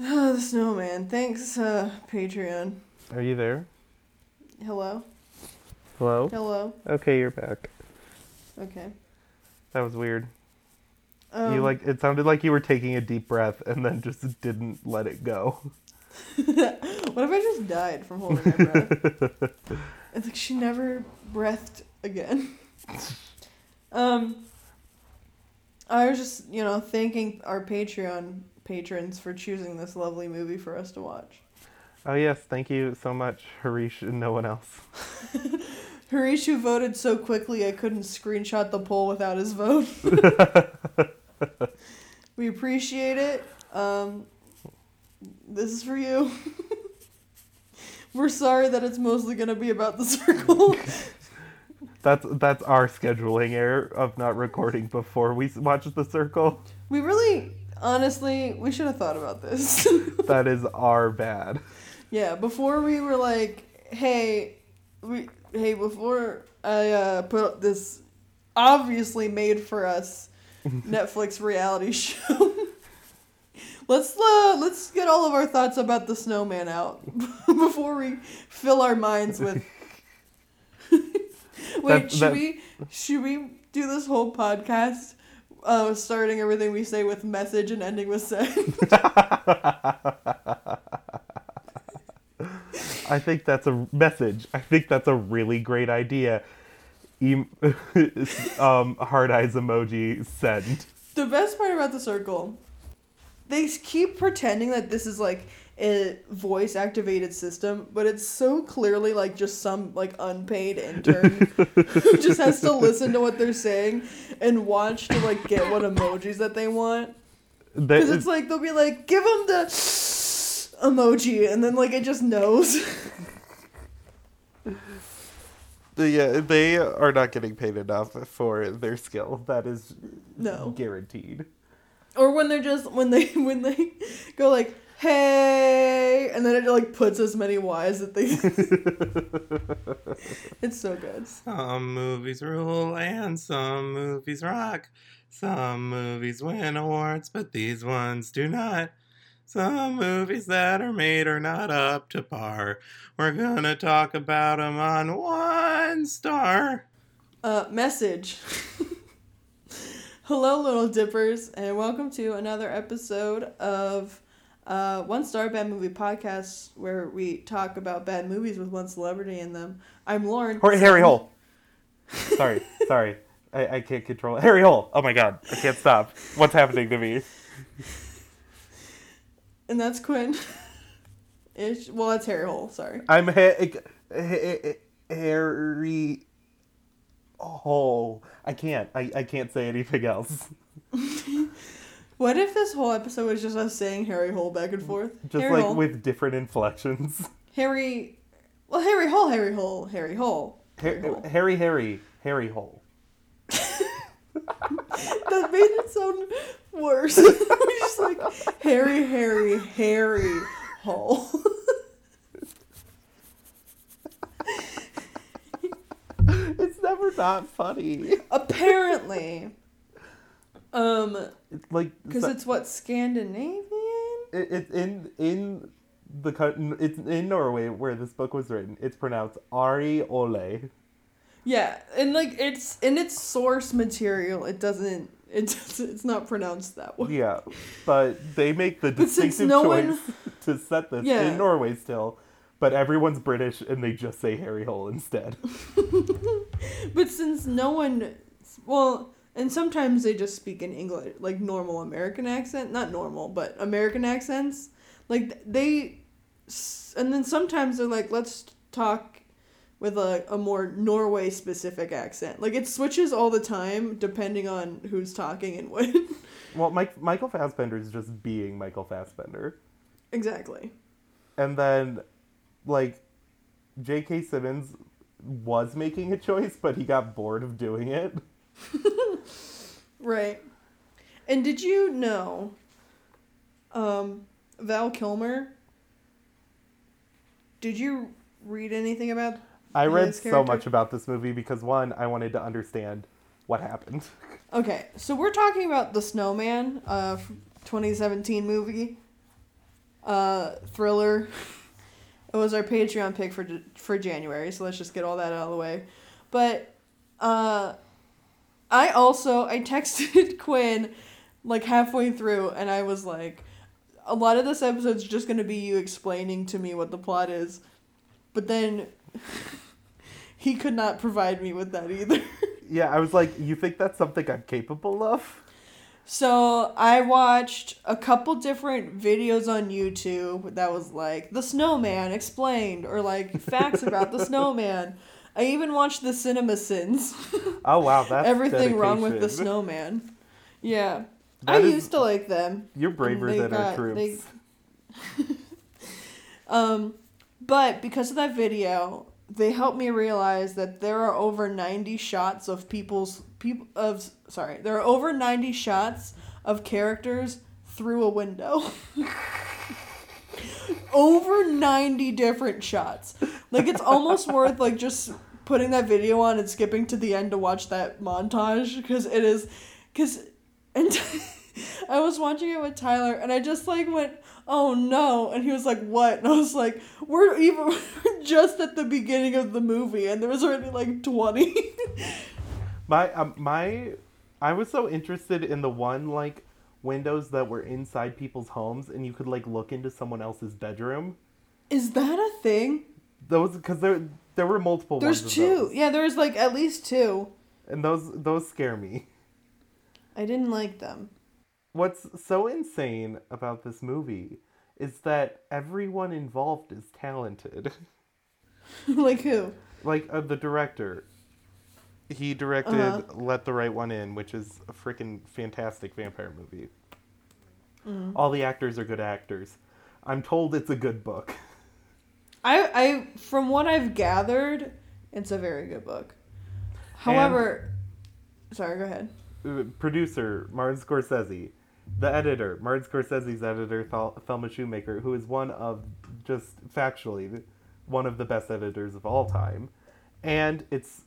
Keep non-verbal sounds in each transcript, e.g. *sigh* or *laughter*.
Oh, *sighs* the snowman. Thanks, uh, Patreon. Are you there? Hello? Hello? Hello? Okay, you're back. Okay. That was weird. Um, you like it sounded like you were taking a deep breath and then just didn't let it go. *laughs* what if I just died from holding my breath? *laughs* it's like she never breathed again. um, I was just, you know, thanking our Patreon patrons for choosing this lovely movie for us to watch. Oh yes, thank you so much, Harish and no one else. *laughs* Harish, who voted so quickly I couldn't screenshot the poll without his vote. *laughs* we appreciate it. Um, this is for you. *laughs* We're sorry that it's mostly going to be about the circle. That's that's our scheduling error of not recording before we watch The Circle. we really, honestly, we should have thought about this. *laughs* That is our bad. yeah, before we were like, hey, we, hey, before I uh, put up this obviously made for us *laughs* Netflix reality show. *laughs* let's uh, let's get all of our thoughts about the snowman out before we fill our minds with. Wait, That- should that- we should we do this whole podcast, uh, starting everything we say with message and ending with send? *laughs* I think that's a message. I think that's a really great idea. Em- *laughs* um, hard eyes emoji send. The best part about the circle, they keep pretending that this is like a voice activated system, but it's so clearly like just some like unpaid intern who *laughs* just has to listen to what they're saying and watch to like get what emojis that they want. Because it's like they'll be like, give them the emoji, and then like it just knows. yeah, they are not getting paid enough for their skill. That is No. guaranteed. or when they're just when they *laughs* when they go like hey and then it like puts as many y's that they *laughs* it's so good Some movies rule and some movies rock. Some movies win awards, but these ones do not. Some movies that are made are not up to par. We're gonna talk about them on one star. uh message *laughs* hello little dippers and welcome to another episode of uh, one star bad movie podcast where we talk about bad movies with one celebrity in them i'm lauren Or Harry Hole. *laughs* Sorry, sorry. I, I can't control it. Harry Hole. Oh my god. I can't stop. What's happening to me? and that's quinn *laughs* ish well that's harry hole sorry I'm ha- ha- Harry Hole. I can't. I, I can't say anything else. *laughs* What if this whole episode was just us saying Harry Hole back and forth? Just Harry like Hole. with different inflections. Harry, well, Harry Hole, Harry Hole, Harry Hole. Harry Har- Hole. Harry, Harry, Harry Hole. *laughs* That made it sound worse. *laughs* we just like Harry, Harry, Harry Hole. *laughs* It's never not funny. Apparently, um, It's like because it's what Scandinavian. it, it's in in the it's in Norway where this book was written. It's pronounced Ari Ole. Yeah, and like it's in its source material, it doesn't. It doesn't, it's not pronounced that way. Yeah, but they make the *laughs* distinctive no choice one- *laughs* to set this Yeah. in Norway still. But everyone's British and they just say Harry Hole instead. *laughs* But since no one, well, and sometimes they just speak in English, like normal American accent, not normal, but American accents. Like they, and then sometimes they're like, let's talk with a, a more Norway specific accent. Like it switches all the time depending on who's talking and *laughs* when. Well, Mike, Michael Fassbender is just being Michael Fassbender. exactly. And then, like, J.K. Simmons was making a choice, but he got bored of doing it. *laughs* Right. And did you know um Val Kilmer? Did you read anything about I read so much about this movie because, one, I wanted to understand what happened. *laughs* Okay, so we're talking about The Snowman, uh 2017 movie. uh, Thriller. It was our Patreon pick for for January, so let's just get all that out of the way. But uh, I also I texted *laughs* Quinn like halfway through, and I was like, a lot of this episode's just gonna be you explaining to me what the plot is, but then *laughs* he could not provide me with that either. *laughs* Yeah, I was like, you think that's something I'm capable of? So I watched a couple different videos on YouTube that was like the snowman explained or like facts about the snowman. I even watched the Cinema Sins. *laughs* Oh wow, that's Everything wrong with the snowman. Yeah. That I is- used to like them. You're braver than our got- troops. they- *laughs* um, but because of that video, they helped me realize that there are over 90 shots of people's people of sorry, there are over 90 shots of characters through a window. *laughs* over 90 different shots. Like it's almost worth like just putting that video on and skipping to the end to watch that montage because it is cuz and *laughs* I was watching it with Tyler and I just like went, "Oh no." And he was like, "What?" And I was like, "We're even *laughs* just at the beginning of the movie and there was already like 20." *laughs* My um, my, I was so interested in the one like windows that were inside people's homes, and you could like look into someone else's bedroom. Is that a thing? Those because there there were multiple. There's two. Yeah, there's like at least two. and those those scare me. I didn't like them. What's so insane about this movie is that everyone involved is talented. *laughs* *laughs* like who? like uh, the director he directed Uh-huh. let the right one in which is a freaking fantastic vampire movie Mm. all the actors are good actors i'm told it's a good book I I from what I've gathered, it's a very good book. However, sorry, go ahead. Uh, producer martin scorsese the editor martin scorsese's editor Thel- thelma schoonmaker who is one of just factually one of the best editors of all time and it's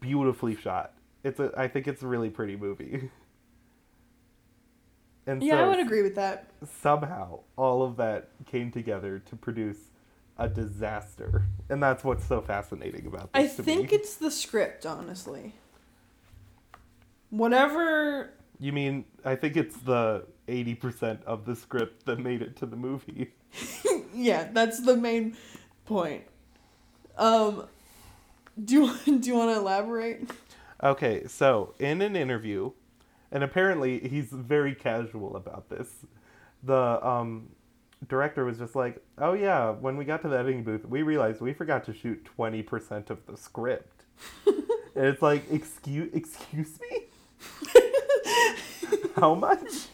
beautifully shot it's a i think it's a really pretty movie *laughs* and Yeah, so I would agree with that. somehow all of that came together to produce a disaster and that's what's so fascinating about I this to think me. it's the script, honestly. Whatever. you mean i think it's the 80% of the script that made it to the movie *laughs* Yeah, that's the main point. Um, do you, *laughs* do you want to elaborate? okay so in an interview and apparently he's very casual about this the um director was just like oh yeah when we got to the editing booth we realized we forgot to shoot 20% of the script. *laughs* And it's like excuse excuse me? *laughs* How much?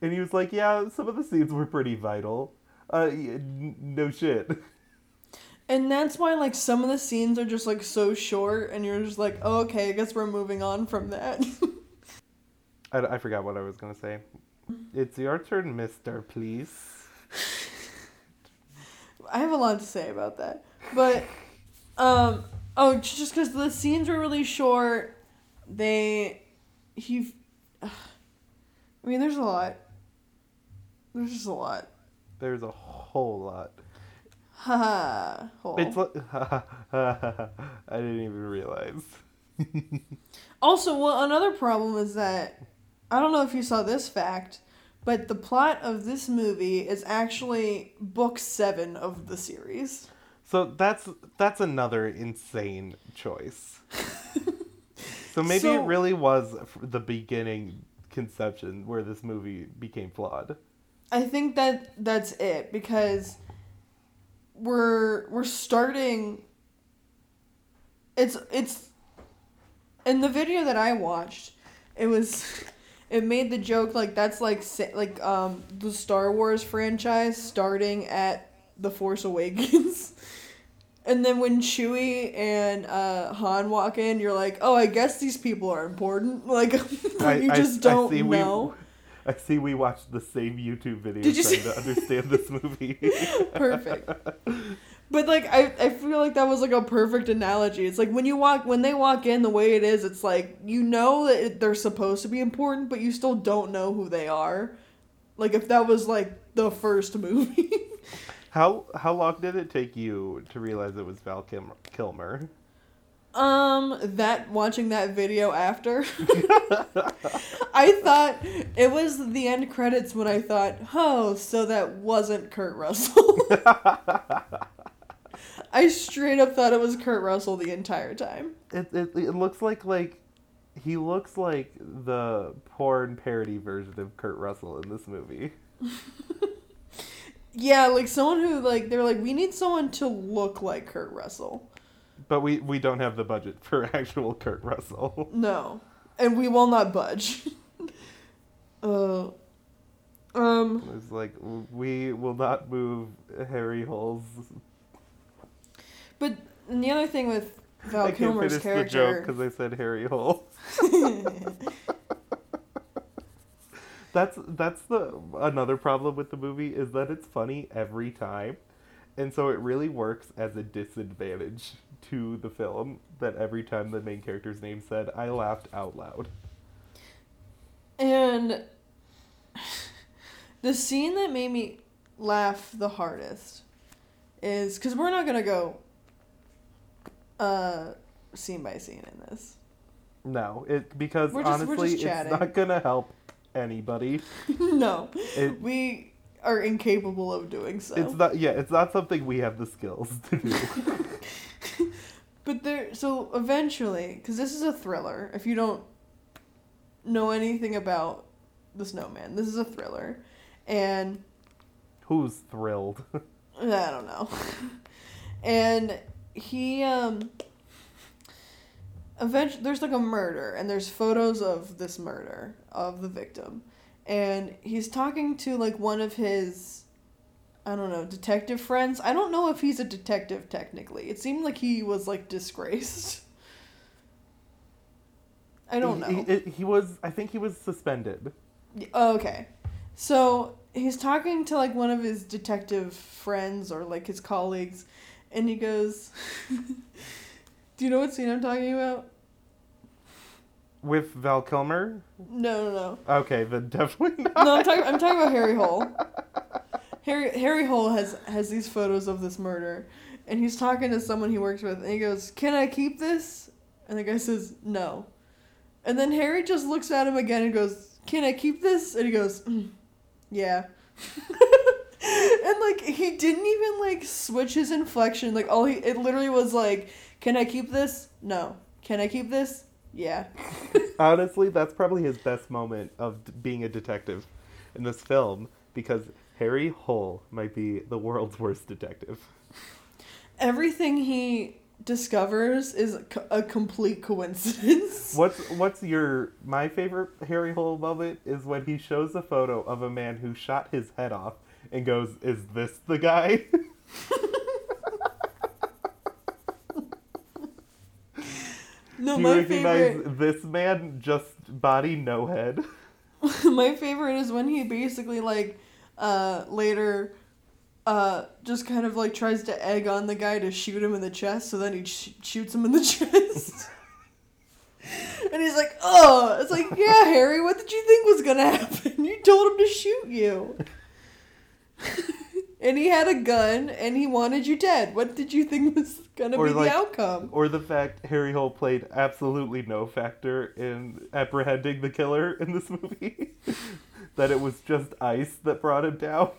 And he was like yeah some of the scenes were pretty vital. Uh no shit And that's why, like, some of the scenes are just, like, so short, and you're just like, oh, okay, I guess we're moving on from that. *laughs* I, I forgot what I was gonna say. It's your turn, Mister. Please. I have a lot to say about that. But, um, oh, just because the scenes were really short, they, he, I mean, there's a lot. There's just a lot. There's a whole lot. *laughs* It's like *laughs* I didn't even realize. *laughs* Also, well, another problem is that I don't know if you saw this fact, but the plot of this movie is actually book seven of the series. So that's that's another insane choice. So maybe So- it really was the beginning conception where this movie became flawed. I think that that's it because we're we're starting. It's it's in the video that I watched. It was it made the joke like that's like like um the Star Wars franchise starting at the Force Awakens. *laughs* And then when Chewie and uh, Han walk in, you're like, "Oh, I guess these people are important." *laughs* Like, I- *laughs* you I- just I don't we- know. I see we watched the same YouTube video Did you trying see- to understand this movie. *laughs* Perfect. But like I, I feel like that was like a perfect analogy. It's like when you walk when they walk in the way it is, it's like you know that it, they're supposed to be important, but you still don't know who they are. Like if that was like the first movie. *laughs* How how long did it take you to realize it was Val Kim- Kilmer? Um that watching that video after *laughs* *laughs* I thought it was the end credits when I thought, "Oh, so that wasn't Kurt Russell." *laughs* I straight up thought it was Kurt Russell the entire time. It, it it looks like like he looks like the porn parody version of Kurt Russell in this movie. Yeah, like someone who like they're like we need someone to look like Kurt Russell. But we we don't have the budget *laughs* for actual Kurt Russell. *laughs* No, and we will not budge. *laughs* uh, um, It's like we will not move Harry Hole's. but the other thing with Val I can't Kilmer's finish the joke character, because I said Harry Hole. That's that's the another problem with the movie is that it's funny every time, and so it really works as a disadvantage to the film that every time the main character's name said, I laughed out loud. and the scene that made me laugh the hardest is because we're not gonna go uh scene by scene in this. No, it because just- honestly, it's not gonna help anybody. *laughs* no, It, we are incapable of doing so. it's not. Yeah, it's not something we have the skills to do. *laughs* But there, so eventually, because this is a thriller. If you don't know anything about the Snowman, this is a thriller, and Who's thrilled? *laughs* I don't know. *laughs* and he um. Eventually, there's like a murder, and there's photos of this murder of the victim, and he's talking to like one of his, I don't know, detective friends. I don't know if he's a detective technically. It seemed like he was like disgraced. I don't know. He, he, he was. I think he was suspended. Oh, okay. So he's talking to like one of his detective friends or like his colleagues, and he goes, *laughs* Do you know what scene I'm talking about? With Val Kilmer? No, no, no. Okay, then definitely not. No, I'm talking. I'm talking about Harry Hole. *laughs* Harry Harry Hole has has these photos of this murder, and he's talking to someone he works with, and he goes, "Can I keep this?" And the guy says, "No." And then Harry just looks at him again and goes, "Can I keep this?" And he goes, "Mm, "Yeah." *laughs* and like he didn't even like switch his inflection. Like all he it literally was like, "Can I keep this?" No. Can I keep this? Yeah. *laughs* Honestly, that's probably his best moment of d- being a detective in this film because Harry Hole might be the world's worst detective. everything he discovers is a a complete coincidence. *laughs* What's what's your my favorite Harry Hole moment is when he shows a photo of a man who shot his head off and goes, "Is this the guy?" *laughs* No, Do you my recognize favorite. this man just body no head? *laughs* my favorite is when he basically like, uh, later, uh, just kind of like tries to egg on the guy to shoot him in the chest. So then he sh- shoots him in the *laughs* chest. and he's like, "Oh, it's like, yeah, Harry, what did you think was gonna happen? You told him to shoot you." *laughs* and he had a gun, and he wanted you dead. What did you think was gonna Or be like- the outcome? Or the fact Harry Hole played absolutely no factor in apprehending the killer in this movie? *laughs* that it was just ice that brought him down?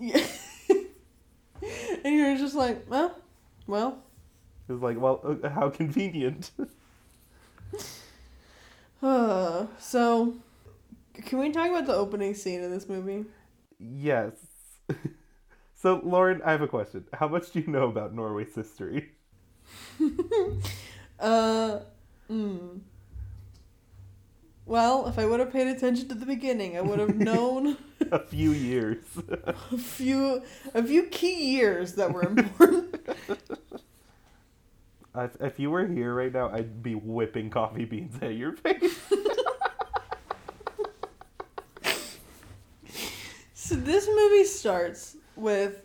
Yeah. *laughs* and you're just like, well, well, It was like, well, uh, how convenient. *laughs* uh, so can we talk about the opening scene of this movie? yes. So, Lauren, I have a question. How much do you know about Norway's history? *laughs* Uh, mm. Well, if I would have paid attention to the beginning, I would have known *laughs* a few years. *laughs* a few a few key years that were important. if, if you were here right now, I'd be whipping coffee beans at your face. So this movie starts with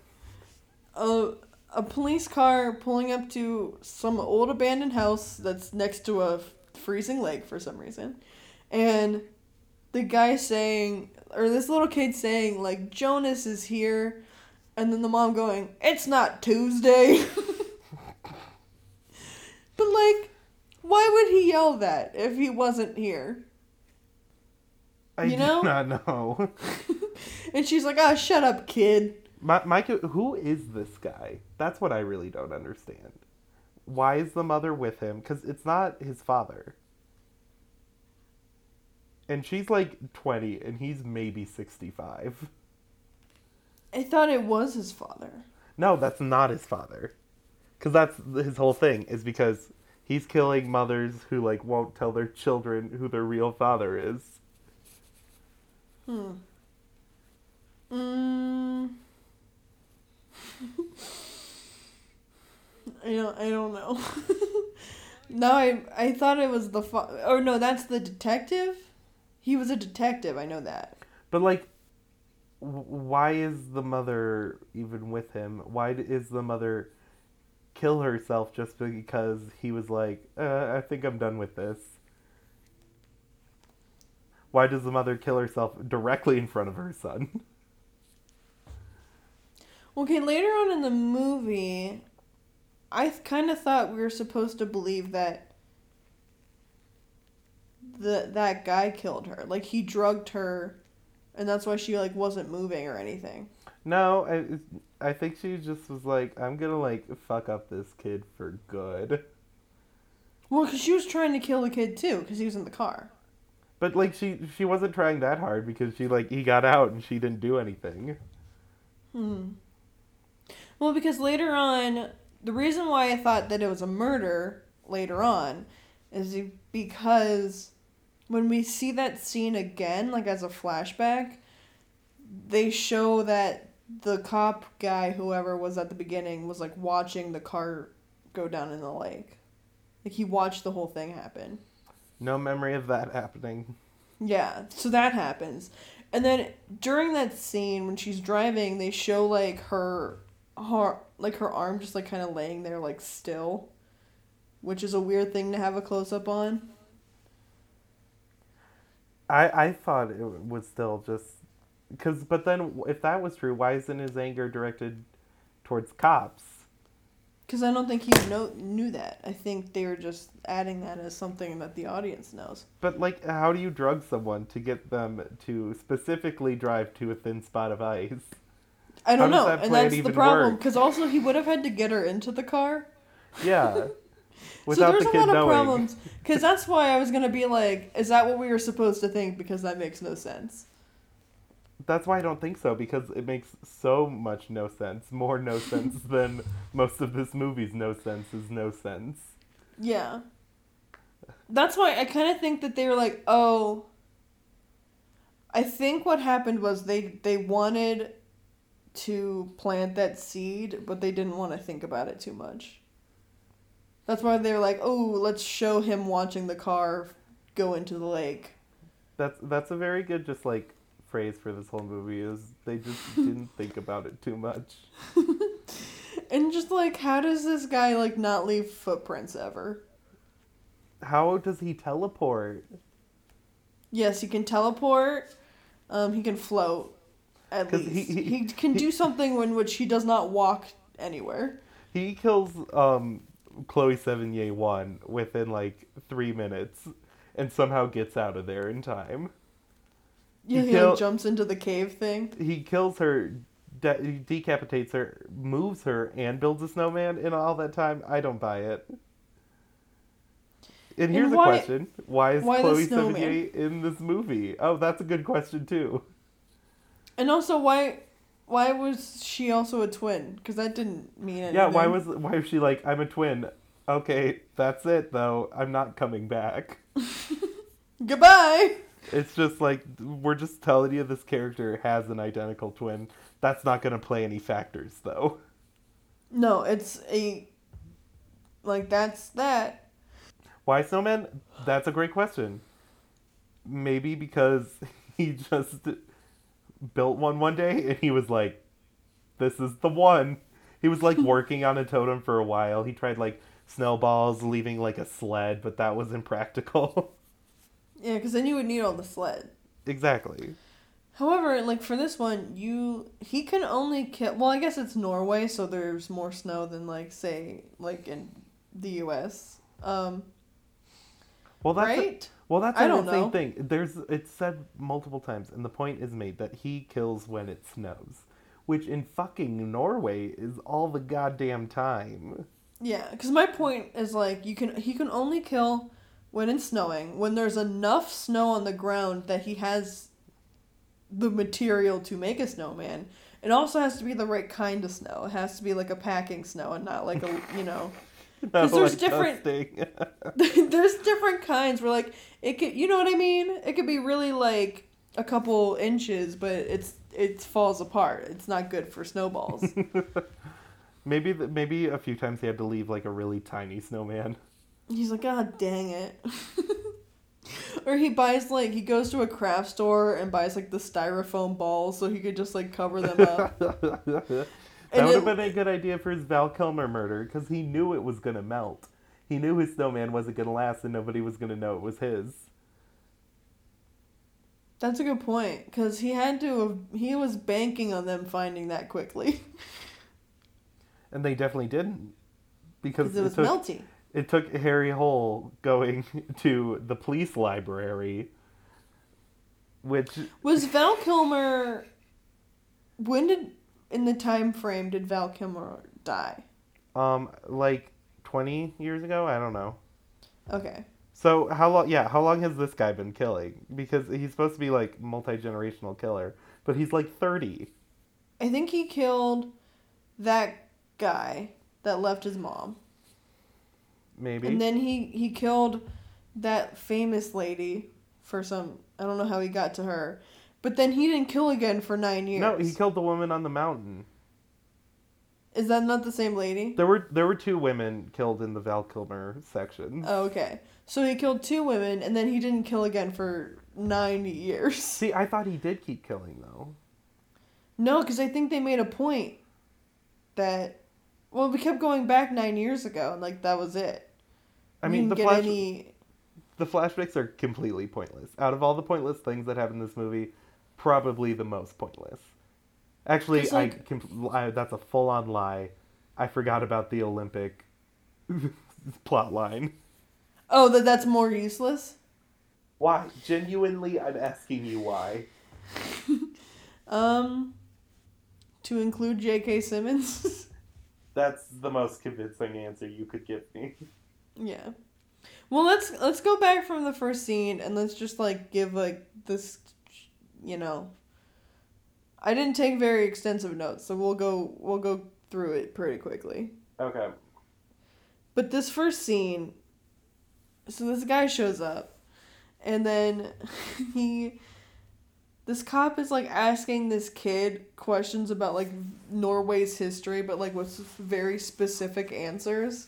a a police car pulling up to some old abandoned house that's next to a freezing lake for some reason. And the guy saying or this little kid saying like Jonas is here and then the mom going, "It's not Tuesday." *laughs* but like why would he yell that if he wasn't here? I You know? do not know. *laughs* And she's like, "Ah, shut up, kid." My, who is this guy? That's what I really don't understand. Why is the mother with him? Because it's not his father. And she's like 20, and he's maybe 65. I thought it was his father. No, that's not his father. Because that's his whole thing, is because he's killing mothers who, like, won't tell their children who their real father is. Hmm. Mm. *laughs* I don't. I don't know. *laughs* no, I I thought it was the fa- or no, that's the detective. He was a detective. I know that. But, like, w- why is the mother even with him? Why d- is the mother kill herself just because he was like, uh, I think I'm done with this? Why does the mother kill herself directly in front of her son? *laughs* Okay, later on in the movie, I kind of thought we were supposed to believe that the that guy killed her. Like he drugged her, and that's why she like wasn't moving or anything. No, I, I think she just was like, I'm gonna like fuck up this kid for good. Well, because she was trying to kill the kid too, because he was in the car. But like she she wasn't trying that hard because she like he got out and she didn't do anything. Hmm. Well, because later on, the reason why I thought that it was a murder later on is because when we see that scene again, like as a flashback, they show that the cop guy, whoever was at the beginning, was like watching the car go down in the lake. Like he watched the whole thing happen. No memory of that happening. Yeah, so that happens. And then during that scene when she's driving, they show like her her like her arm just like kind of laying there like still, which is a weird thing to have a close up on. I I thought it was still just because, but then if that was true, why isn't his anger directed towards cops? Cuz I don't think he know, knew that. I think they were just adding that as something that the audience knows. But like, how do you drug someone to get them to specifically drive to a thin spot of ice? I don't know, that and that's the problem cuz also he would have had to get her into the car. Yeah, *laughs* so there's the a lot of problems because that's why I was gonna be like, is that what we were supposed to think? Because that makes no sense. That's why I don't think so because it makes so much no sense. More no *laughs* sense than most of this movie's no sense is no sense. Yeah. That's why I kind of think that they were like, oh. I think what happened was they they wanted to plant that seed, but they didn't want to think about it too much. That's why they were like, oh, let's show him watching the car go into the lake. That's that's a very good just like phrase for this whole movie is they just *laughs* didn't think about it too much. *laughs* And just like, how does this guy like not leave footprints ever? How does he teleport? Yes, he can teleport. Um, he can float. At least he- he, he- can he- do something in which he does not walk anywhere. He kills um Chloe Sevigny one within like three minutes and somehow gets out of there in time. Yeah, He he, kill- like jumps into the cave thing. He kills her, de- decapitates her, moves her, and builds a snowman in all that time. I don't buy it. And here's a why- question: Why is why Chloe? Sevigny in this movie? Oh, that's a good question too. And also, why, why was she also a twin? Because that didn't mean anything. Yeah, why was why was she like I'm a twin? Okay, that's it though. I'm not coming back. *laughs* goodbye? It's just like we're just telling you this character has an identical twin. That's not going to play any factors though. No, it's a, like that's that. Why snowman? That's a great question. Maybe because *laughs* he just built one one day, and he was like, "This is the one." He was like *laughs* working on a totem for a while. He tried like snowballs, leaving like a sled, but that was impractical. *laughs* Yeah, because then you would need all the sled. exactly. However, like for this one, you he can only kill. Well, I guess it's Norway, so there's more snow than like say like in the U.S. Um, Well, that's a- right? Well, that's I an don't insane know. thing. There's it's said multiple times, and the point is made that he kills when it snows, which in fucking Norway is all the goddamn time. Yeah, because my point is like you can he can only kill when it's snowing when there's enough snow on the ground that he has the material to make a snowman. It also has to be the right kind of snow. It has to be like a packing snow and not like a you know. *laughs* 'Cause there's different- dusting. *laughs* *laughs* there's different kinds where like it could you know what I mean? It could be really like a couple inches, but it's it falls apart. It's not good for snowballs. maybe th- maybe a few times he had to leave like a really tiny snowman. He's like, God dang it. or he buys like he goes to a craft store and buys like the styrofoam balls so he could just like cover them up. That would have been a good idea for his Val Kilmer murder because he knew it was gonna melt. He knew his snowman wasn't gonna last and nobody was gonna know it was his. That's a good point because he had to. Have, he was banking on them finding that quickly *laughs* And they definitely didn't. Because it it, was took, melty. it took Harry Hole going *laughs* to the police library, which Was Val Kilmer? When did in the time frame did Val Kilmer die? um like twenty years ago, I don't know. Okay, So how long? Yeah, how long has this guy been killing? Because he's supposed to be like multi generational killer, but he's like thirty. I think he killed that guy that left his mom. Maybe. And then he he killed that famous lady for some I don't know how he got to her. But then he didn't kill again for 9 years. no, he killed the woman on the mountain. Is that not the same lady? There were there were two women killed in the Val Kilmer section. Oh, okay. So he killed two women and then he didn't kill again for 9 years. *laughs* See, I thought he did keep killing though. No, cuz I think they made a point that well, we kept going back 9 years ago and like that was it. I We mean, the flash any the flashbacks are completely pointless. Out of all the pointless things that happen in this movie, probably the most pointless. Actually, It's I, like- com- I that's a full on lie. I forgot about the Olympic *laughs* plot line. Oh, that that's more useless. Why? Genuinely, I'm asking you why. *laughs* Um to include J.K. Simmons. *laughs* That's the most convincing answer you could give me. Yeah. Well, let's let's go back from the first scene and let's just like give like this, you know. I didn't take very extensive notes, so we'll go we'll go through it pretty quickly. Okay. But this first scene, so this guy shows up, and then *laughs* he, this cop is like asking this kid questions about like Norway's history, but like with very specific answers.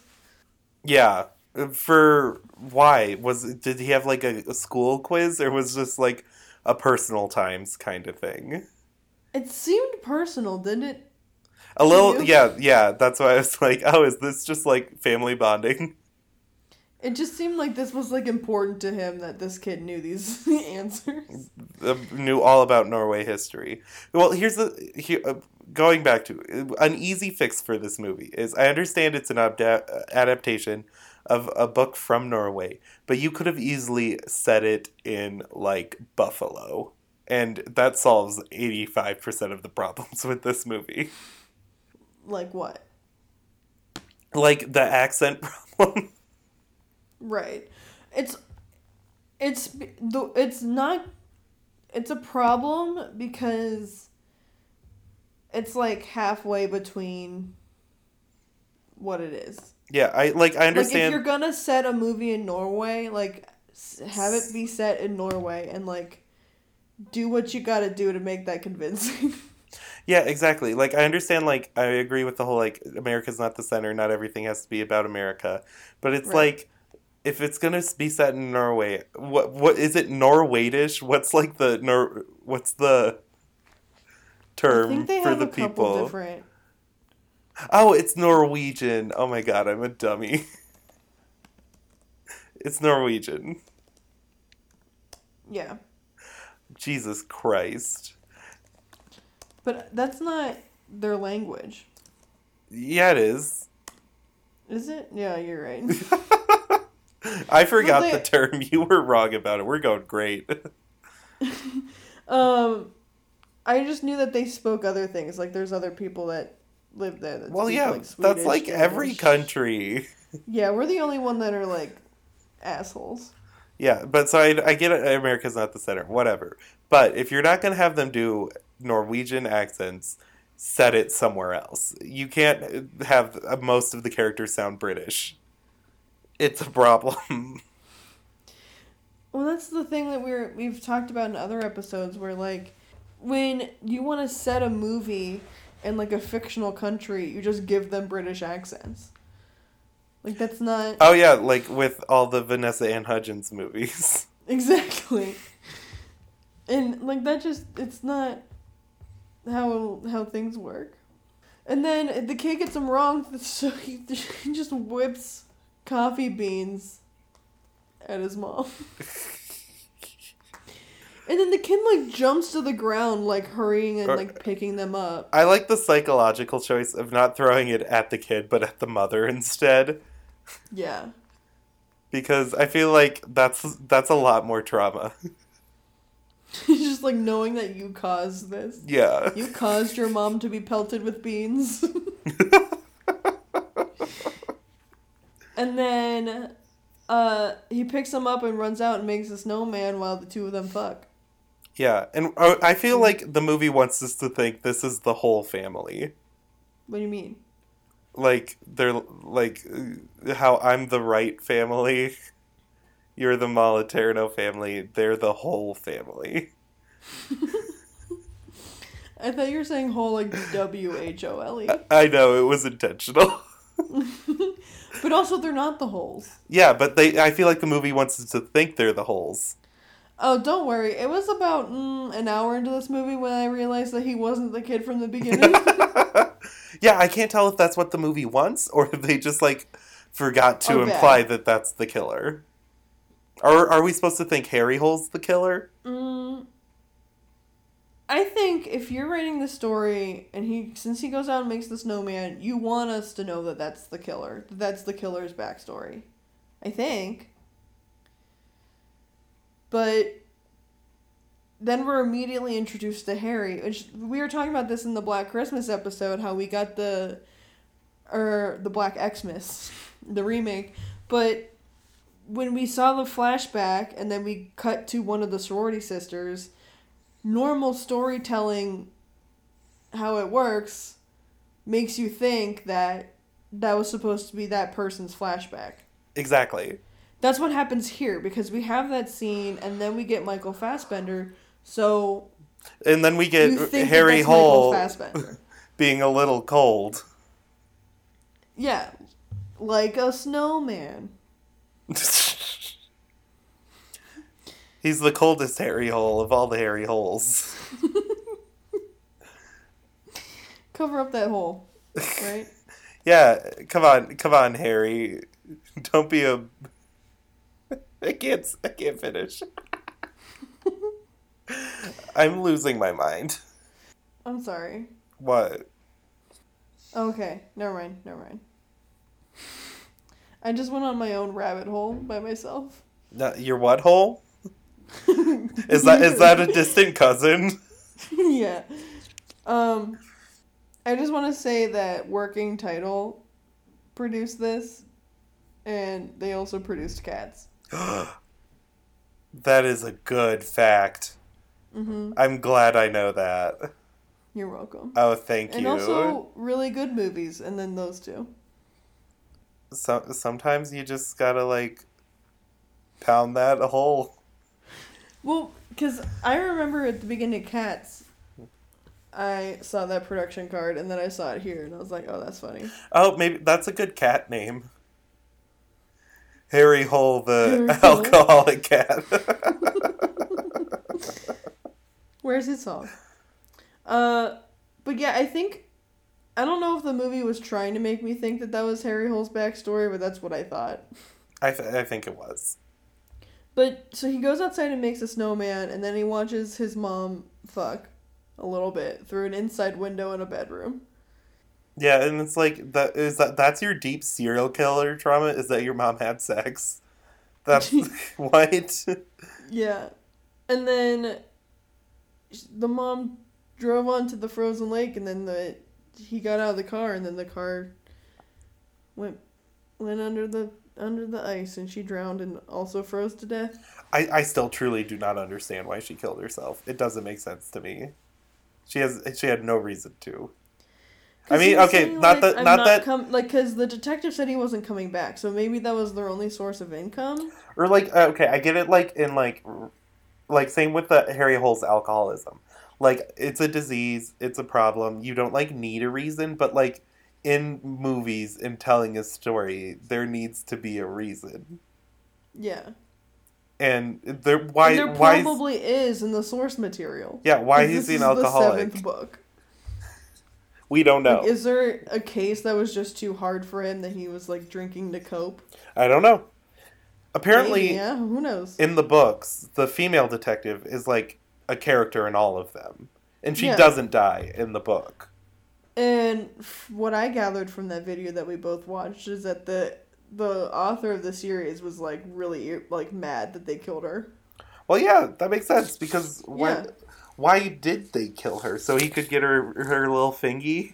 Yeah. For why was did he have like a, a school quiz or was this like a personal times kind of thing? It seemed personal, didn't it? A little, yeah, yeah. That's why I was like, oh, is this just like family bonding? *laughs* It just seemed like this was like important to him that this kid knew these *laughs* answers. Uh, knew all about Norway history. Well, here's the here, uh, going back to an easy fix for this movie is I understand it's an abda- uh, adaptation of a book from Norway, but you could have easily set it in like Buffalo, and that solves eighty five percent of the problems *laughs* with this movie. Like what? Like the accent *laughs* problem. Right. It's it's the it's not it's a problem because it's like halfway between what it is. Yeah, I like I understand. Like if you're gonna set a movie in Norway, like have it be set in Norway and like do what you got to do to make that convincing. *laughs* Yeah, exactly. Like I understand like I agree with the whole like America's not the center, not everything has to be about America. But it's Right. like if it's going to be set in Norway, what what is it Norwaydish? What's like the Nor what's the I term for the a people. different. Oh, it's Norwegian. Oh my god, I'm a dummy. *laughs* it's Norwegian. Yeah, Jesus Christ. but that's not their language, Yeah, it is. is it? Yeah, you're right. *laughs* I forgot they- the term. *laughs* You were wrong about it. We're going great. um, I just knew that they spoke other things. Like there's other people that live there. That well, yeah, like, that's Swedish, like every country. *laughs* Yeah, we're the only one that are like assholes. Yeah, but so I, I get it. America's not the center, whatever. But if you're not going to have them do Norwegian accents, set it somewhere else. You can't have uh, most of the characters sound British. It's a problem. *laughs* Well, that's the thing that we're we've talked about in other episodes where like when you want to set a movie in like a fictional country, you just give them British accents. Like that's not oh yeah, like with all the Vanessa Anne Hudgens movies. *laughs* exactly. And like that just it's not how how things work. And then the kid gets him wrong, *laughs* so he, he just whips coffee beans at his mom. *laughs* And then the kid like jumps to the ground, like hurrying and like picking them up. I like the psychological choice of not throwing it at the kid but at the mother instead Yeah. because I feel like that's that's a lot more trauma. *laughs* *laughs* Just like knowing that you caused this. Yeah. You caused your mom to be pelted with beans. *laughs* and then uh he picks him up and runs out and makes a snowman while the two of them fuck. Yeah, and uh, I feel like the movie wants us to think this is the whole family. What do you mean? Like they're like uh, how I'm the right family, *laughs* you're the Moliterno family. They're the whole family. *laughs* I thought you were saying whole like W H O L E. I know it was intentional. *laughs* But also they're not the holes. yeah, but they. I feel like the movie wants us to think they're the holes. Oh, don't worry. It was about mm, an hour into this movie when I realized that he wasn't the kid from the beginning. *laughs* yeah, I can't tell if that's what the movie wants or if they just like forgot to Okay. imply that that's the killer. Or are we supposed to think Harry Hole's the killer? Mm, I think if you're writing the story and he, since he goes out and makes the snowman, you want us to know that that's the killer. That that's the killer's backstory. I think. But then we're immediately introduced to Harry, which we were talking about this in the Black Christmas episode, how we got the, or the Black Xmas, the remake, but when we saw the flashback and then we cut to one of the sorority sisters, normal storytelling, how it works, makes you think that that was supposed to be that person's flashback. Exactly. That's what happens here because we have that scene and then we get Michael Fassbender. So And then we get Harry that Hole *laughs* being a little cold. yeah, like a snowman. *laughs* He's the coldest Harry Hole of all the Harry Holes. *laughs* Cover up that hole, right? Yeah, come on, come on, Harry. Don't be a. *laughs* I can't. I can't finish. I'm losing my mind. I'm sorry. What? Okay, never mind, never mind. I just went on my own rabbit hole by myself. No, your what hole? *laughs* Is that is that a distant cousin? *laughs* yeah. Um, I just want to say that Working Title produced this, and they also produced Cats. *gasps* that is a good fact. Mm-hmm. I'm glad I know that. You're welcome. Oh, thank And you. And also really good movies, and then those two. so, sometimes you just gotta like pound that hole. Well, because I remember at the beginning of Cats, I saw that production card, and then I saw it here, and I was like, oh, that's funny. Oh, maybe that's a good cat name. Harry Hole, the Hole. *laughs* alcoholic cat. *laughs* Where's his song? Uh, But yeah, I think I don't know if the movie was trying to make me think that that was Harry Hole's backstory, but that's what I thought. I, th- I think it was. But so he goes outside and makes a snowman, and then he watches his mom fuck a little bit through an inside window in a bedroom. Yeah, and it's like that is that that's your deep serial killer trauma is that your mom had sex. That's *laughs* *laughs* what. Yeah. And then the mom drove onto the frozen lake and then the he got out of the car and then the car went went under the under the ice and she drowned and also froze to death. I, I still truly do not understand why she killed herself. It doesn't make sense to me. She has she had no reason to. I mean, okay, saying, not like, that I'm not that com- like cuz the detective said he wasn't coming back. So maybe that was their only source of income. or like uh, okay, I get it like in like like same with the Harry Hole's alcoholism. Like it's a disease, it's a problem. You don't like need a reason, but like in movies in telling a story, there needs to be a reason. Yeah. And there why and there why is- probably is in the source material. yeah, why is he an is The alcoholic? seventh book. We don't know. Like, is there a case that was just too hard for him that he was like drinking to cope? I don't know. Apparently Maybe, yeah, who knows? in the books, the female detective is like a character in all of them. And she Yeah. doesn't die in the book. And what I gathered from that video that we both watched is that the the author of the series was like really like mad that they killed her. Well, yeah, that makes sense because why Yeah. Why did they kill her? So he could get her her little thingy?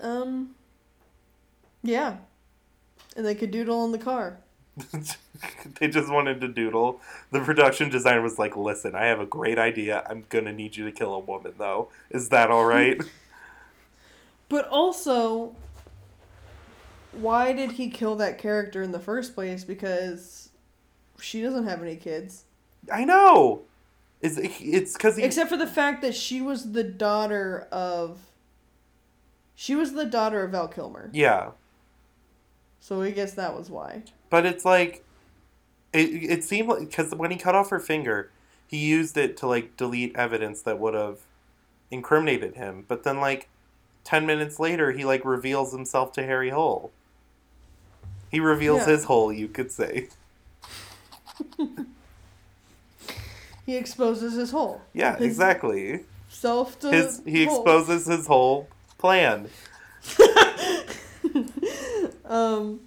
Um yeah. And they could doodle in the car. *laughs* they just wanted to doodle. The production designer was like, "Listen, I have a great idea. I'm to need you to kill a woman though. Is that all right?" *laughs* *laughs* But also why did he kill that character in the first place because she doesn't have any kids. I know. Is it's he Except for the fact that she was the daughter of. She was the daughter of Val Kilmer. Yeah. So I guess that was why. But it's like, it, it seemed like because when he cut off her finger, he used it to like delete evidence that would have incriminated him. But then like ten minutes later, he like reveals himself to Harry Hole. He reveals Yeah. his hole, you could say. *laughs* He exposes his hole. Yeah, His exactly. Self to. His he exposes his whole plan. *laughs* um,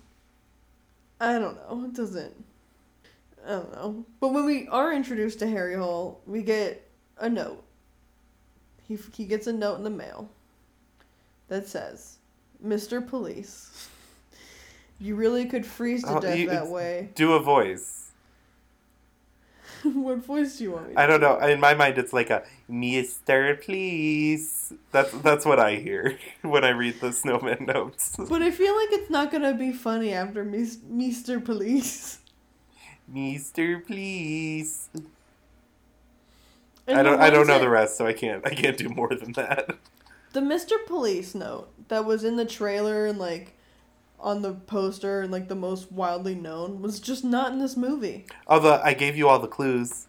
I don't know. It doesn't. I don't know. But when we are introduced to Harry Hole, we get a note. He he gets a note in the mail that says, "Mr. Police, you really could freeze to Oh, death you- that way." Do a voice. *laughs* what voice do you want me? To I don't do? know. In my mind, it's like a Mister, please. That's that's what I hear *laughs* when I read the snowman *laughs* notes. But I feel like it's not gonna be funny after Mis- Mr. Police. Mister, please. And I don't. I don't know that- the rest, so I can't. I can't do more than that. The Mr. Police note that was in the trailer and like on the poster and like the most wildly known was just not in this movie. Although I gave you all the clues,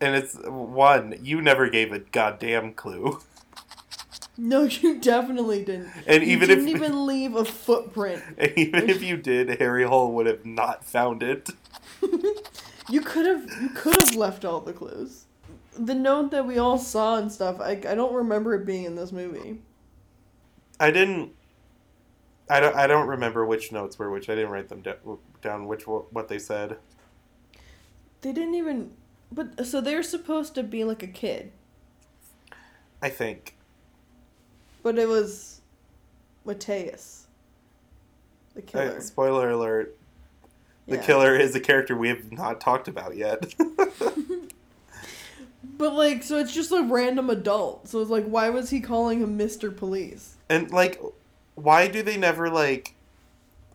and it's one you never gave a goddamn clue. *laughs* No, you definitely didn't. And you even didn't if even *laughs* leave a footprint. *laughs* and even if you did, Harry Hole would have not found it. You could have you could have left all the clues. The note that we all saw and stuff, I, I don't remember it being in this movie. I didn't. I don't. I don't remember which notes were which. I didn't write them da- down. Which what they said. They didn't even but so they're supposed to be like a kid, I think. but it was Mathias. The killer. Uh, spoiler alert: the Yeah. killer is a character we have not talked about yet. *laughs* But like, so it's just a random adult. So it's like, why was he calling him Mister Police? and like, why do they never like?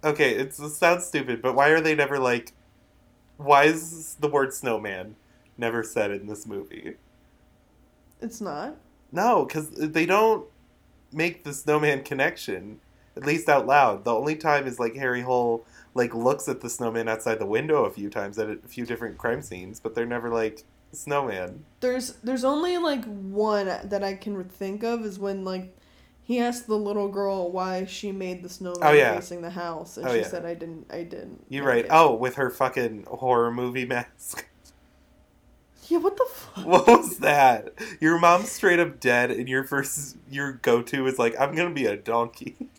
Okay, it's, it sounds stupid, but why are they never like? Why is the word snowman never said in this movie? It's not. No, because they don't make the snowman connection, at least out loud. The only time is like Harry Hole like looks at the snowman outside the window a few times at a few different crime scenes, but they're never like snowman. There's there's only like one that I can think of is when like he asked the little girl why she made the snowman Oh, yeah. facing the house, and Oh, she yeah. said I didn't I didn't. You're right. it." Oh, with her fucking horror movie mask. *laughs* yeah. What the fuck? What was that? Your mom's straight up dead, and your first your go to is like, I'm gonna be a donkey. *laughs*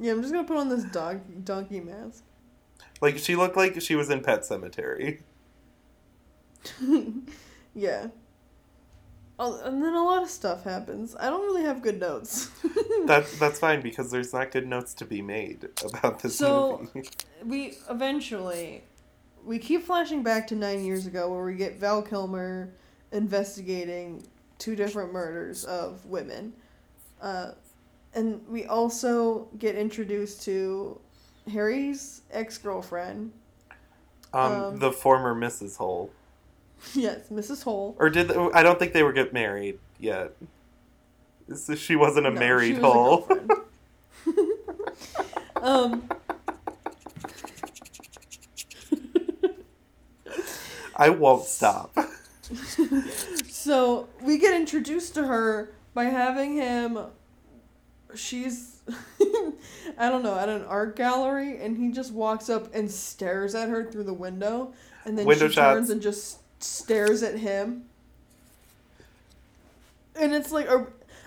Yeah, I'm just gonna put on this dog donkey mask. Like she looked like she was in Pet Sematary. *laughs* yeah. Oh, and then a lot of stuff happens. I don't really have good notes. *laughs* That's that's fine because there's not good notes to be made about this So- movie. we eventually we keep flashing back to nine years ago where we get Val Kilmer investigating two different murders of women. Uh, and we also get introduced to Harry's ex girlfriend. Um, um, the former Mrs. Hole, *laughs* yes, Mrs. Hole. or did they, I don't think they were get married yet. So she wasn't a No, married was hole. girlfriend. *laughs* um, I won't stop. *laughs* so we get introduced to her by having him she's i don't know at an art gallery and he just walks up and stares at her through the window and then Window she shots. turns and just stares at him and it's like a,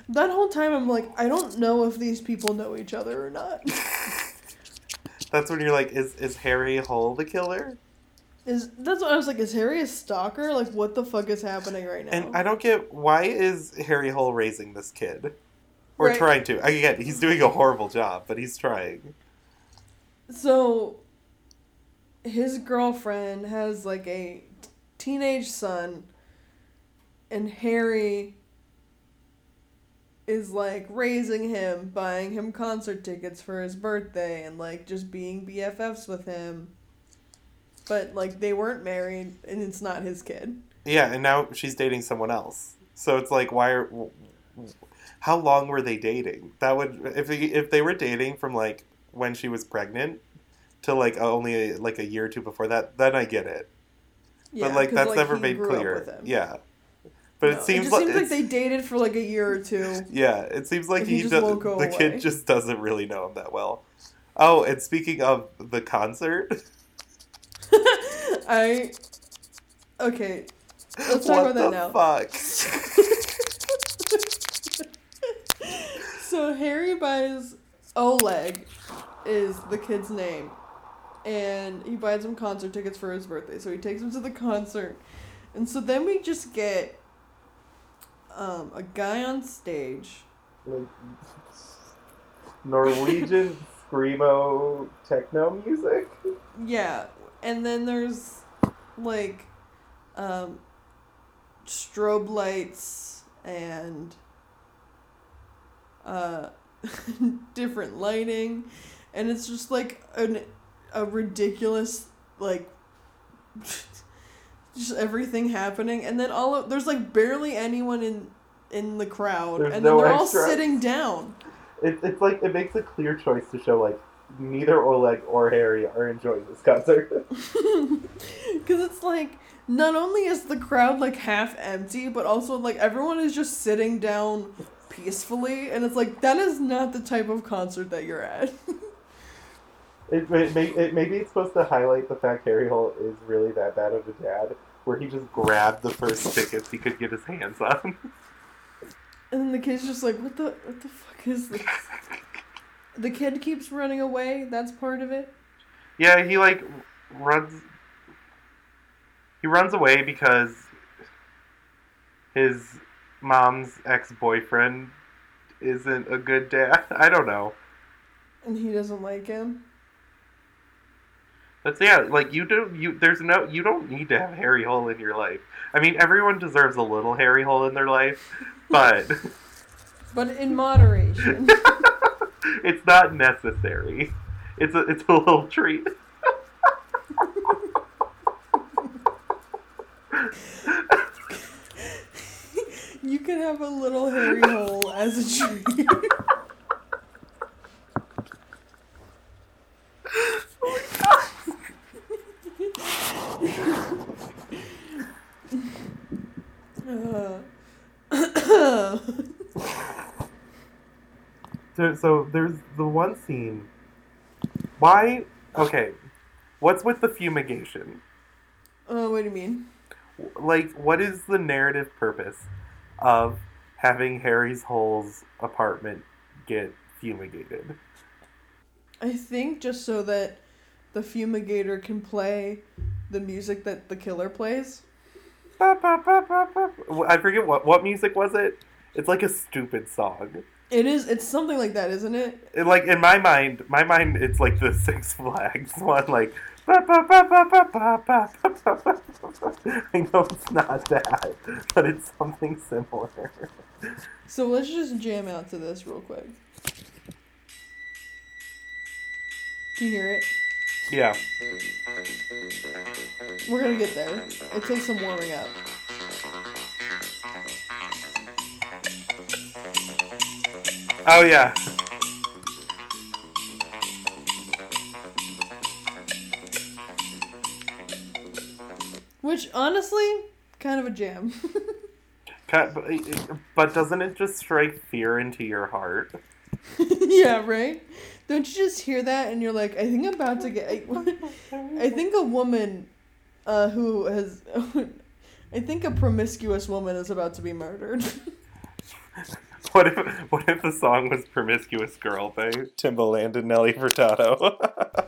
that whole time i'm like i don't know if these people know each other or not *laughs* That's when you're like, is is Harry Hole the killer? is that's what i was like is harry a stalker like what the fuck is happening right now And I don't get why is Harry Hole raising this kid, or Right. trying to. Again, he's doing a horrible job, but he's trying. So his girlfriend has like a teenage son and Harry is like raising him, buying him concert tickets for his birthday and like just being BFFs with him. But like they weren't married and it's not his kid. Yeah, and now she's dating someone else. So it's like, why are? How long were they dating? That would if if they were dating from like when she was pregnant to like only like a year or two before that, then I get it. Yeah, but like that's never he made clear. Yeah, but No, it seems just like, seems like they dated for like a year or two. *laughs* Yeah, it seems like he he, just does, the away. kid just doesn't really know him that well. Oh, and speaking of the concert, *laughs* I okay. Let's talk what about that now. fuck? *laughs* So Harry buys Oleg is the kid's name. And he buys him concert tickets for his birthday. So he takes him to the concert. And so then we just get um, a guy on stage. Like Norwegian screamo techno music. Yeah. And then there's like um, strobe lights and uh, *laughs* different lighting. And it's just like an, a ridiculous, like, *laughs* just everything happening. And then all of, there's like barely anyone in in the crowd. There's and no then they're all sitting down. It, it's like it makes a clear choice to show like neither Oleg or Harry are enjoying this concert. *laughs* *laughs* Because it's like, not only is the crowd like half empty, but also like everyone is just sitting down peacefully, and it's like that is not the type of concert that you're at. It, it, may, it maybe it's supposed to highlight the fact Harry Hole is really that bad of a dad, where he just grabbed the first tickets he could get his hands on. and then the kid's just like, what the what the fuck is this? The kid keeps running away. That's part of it. yeah, he like runs. He runs away because his mom's ex boyfriend isn't a good dad. *laughs* I don't know. And he doesn't like him. But yeah, like you do you there's no you don't need to have Harry Hole in your life. I mean everyone deserves a little Harry Hole in their life, but *laughs* But in moderation. *laughs* *laughs* it's not necessary. It's a it's a little treat. you can have a little hairy hole as a treat. *laughs* So, so there's the one scene. Why? Okay. What's with the fumigation? Oh, what do you mean? Like, what is the narrative purpose of having Harry's Hole's apartment get fumigated? I think just so that the fumigator can play the music that the killer plays. I forget what what music was it. It's like a stupid song. It is. It's something like that, isn't it? it like in my mind, my mind, it's like the Six Flags one. Like, I know it's not that, but it's something similar. So let's just jam out to this real quick. Do you hear it? Yeah. We're gonna get there. It takes some warming up. Oh yeah. Which honestly, kind of a jam. *laughs* But but doesn't it just strike fear into your heart? *laughs* yeah, right? Don't you just hear that and you're like, I think I'm about to get. I, *laughs* I think a woman uh, who has. *laughs* I think a promiscuous woman is about to be murdered. *laughs* What if what if the song was "Promiscuous Girl" by Timbaland and Nelly Furtado?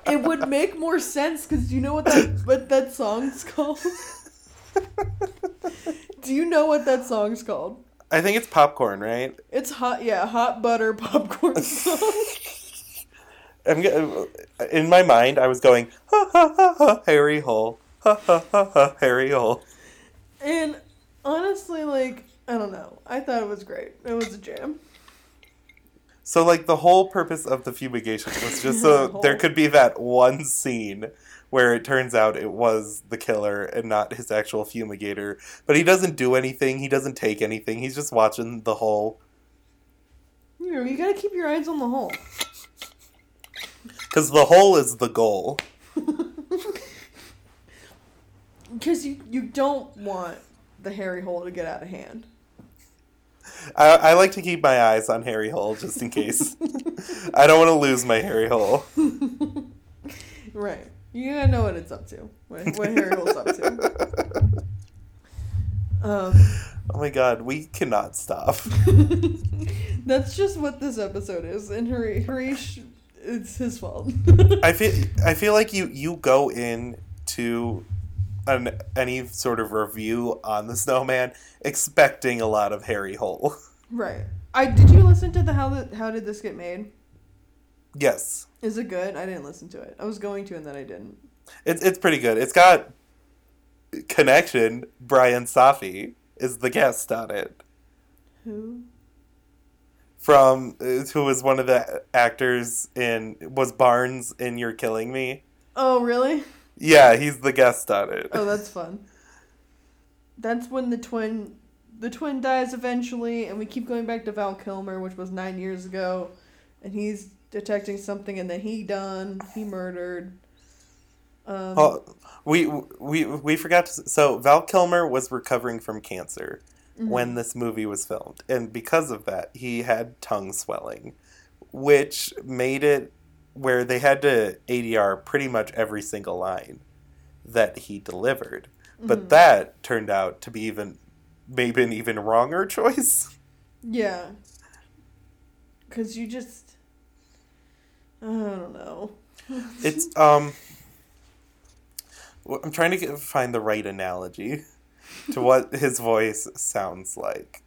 it would make more sense because you know what that what that song's called. Do you know what that song's called? I think it's popcorn, right? It's hot, yeah, hot butter popcorn song. I'm in my mind. I was going ha ha ha ha Harry Hole ha ha ha ha Harry Hole. and honestly, like, I don't know. I thought it was great. It was a jam. So like the whole purpose of the fumigation was just so *laughs* The there could be that one scene where it turns out it was the killer and not his actual fumigator. But he doesn't do anything. He doesn't take anything. He's just watching the hole. You know, you gotta keep your eyes on the hole. Because the hole is the goal. *laughs* Because you, you don't want the hairy hole to get out of hand. I, I like to keep my eyes on Harry Hole just in case. *laughs* I don't want to lose my Harry Hole. *laughs* Right. You gotta know what it's up to. What, what hairy hole's up to. Um, Oh my god, we cannot stop. that's just what this episode is. And Hari- Harish, it's his fault. I feel I feel like you you go in to an any sort of review on the snowman expecting a lot of Harry Hole. right. I did you listen to the how the, how did this get made? yes. Is it good? I didn't listen to it. I was going to and then I didn't. It's it's pretty good. It's got connection. Brian Safi is the guest on it. Who? From uh, who was one of the actors in was Barnes in You're Killing Me. Oh really? Yeah, he's the guest on it. Oh, that's fun. That's when the twin the twin dies eventually and we keep going back to Val Kilmer, which was 9 years ago, and he's detecting something and then he done, he murdered. Um, Oh, we we we forgot to. So Val Kilmer was recovering from cancer mhm. when this movie was filmed, and because of that, he had tongue swelling, which made it where they had to ADR pretty much every single line that he delivered. But Mhm. that turned out to be even maybe an even wronger *laughs* choice. Yeah. Cuz you just I don't know. It's *laughs* um. I'm trying to get, find the right analogy to what his voice sounds like.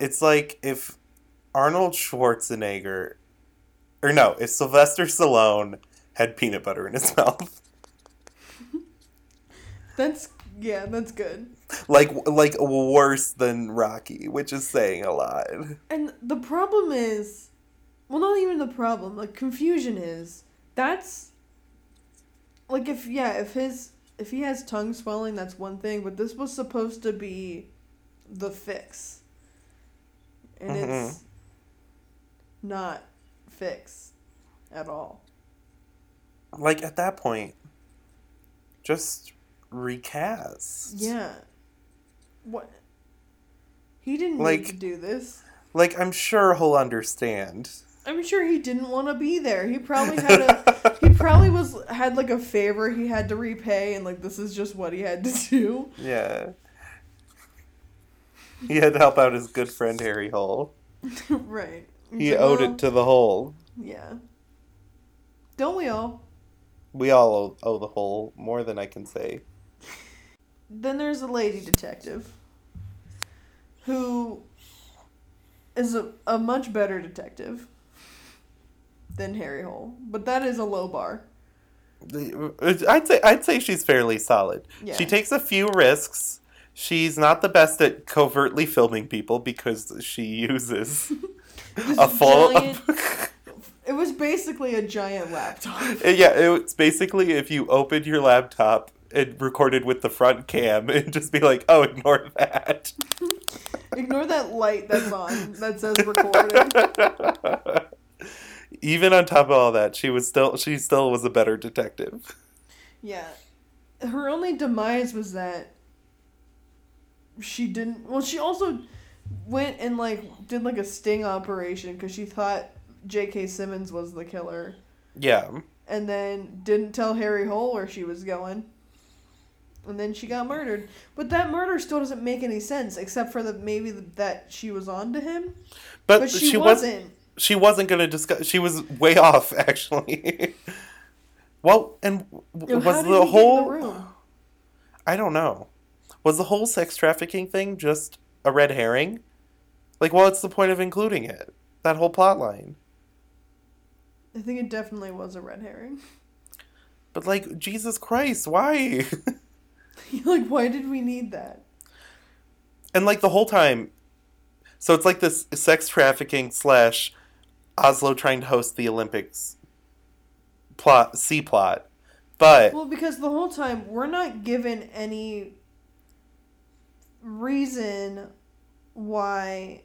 It's like if Arnold Schwarzenegger, or no, if Sylvester Stallone had peanut butter in his *laughs* mouth, That's yeah, that's good. like like worse than Rocky, which is saying a lot. And the problem is, well, not even the problem. Like confusion is that's like if yeah if his if he has tongue swelling that's one thing, but this was supposed to be the fix, and mm-hmm. it's not fix at all. Like at that point, just recast. Yeah. What? He didn't Like- need to do this. Like, I'm sure he'll understand. I'm sure he didn't want to be there. He probably had a he *laughs* probably was had like a favor he had to repay and like this is just what he had to do. Yeah. He had to help out his good friend Harry Hole. *laughs* right. He like, owed "Well, it to the Hole. Yeah. Don't we all? We all owe, owe the Hole more than I can say. *laughs* Then there's a lady detective who is a, a much better detective than Harry Hole, but that is a low bar. I'd say I'd say she's fairly solid. Yeah. She takes a few risks. She's not the best at covertly filming people because she uses *laughs* a full. giant- *laughs* it was basically a giant laptop. *laughs* Uh, yeah, it's basically if you opened your laptop and recorded with the front cam and just be like, "Oh, ignore that." Ignore that light that's on that says recorded. Even on top of all that, she was still she still was a better detective. Yeah. Her only demise was that she didn't. Well, she also went and like did like a sting operation because she thought J.K. Simmons was the killer, Yeah. and then didn't tell Harry Hole where she was going. And then she got murdered. But that murder still doesn't make any sense, except for the maybe that she was on to him. But, But she, she, was wasn't. She wasn't going to discuss she was way *laughs* off actually. well, and w- Yo, how was the he get in whole the? I don't know. Was the whole sex trafficking thing just a red herring? Like, what's the point of including it? That whole plot line. I think it definitely was a red herring. But like, Jesus Christ, why? *laughs* *laughs* like, why did we need that? and like the whole time, so it's like this sex trafficking slash Oslo trying to host the Olympics plot, C plot, but Well, because the whole time we're not given any reason why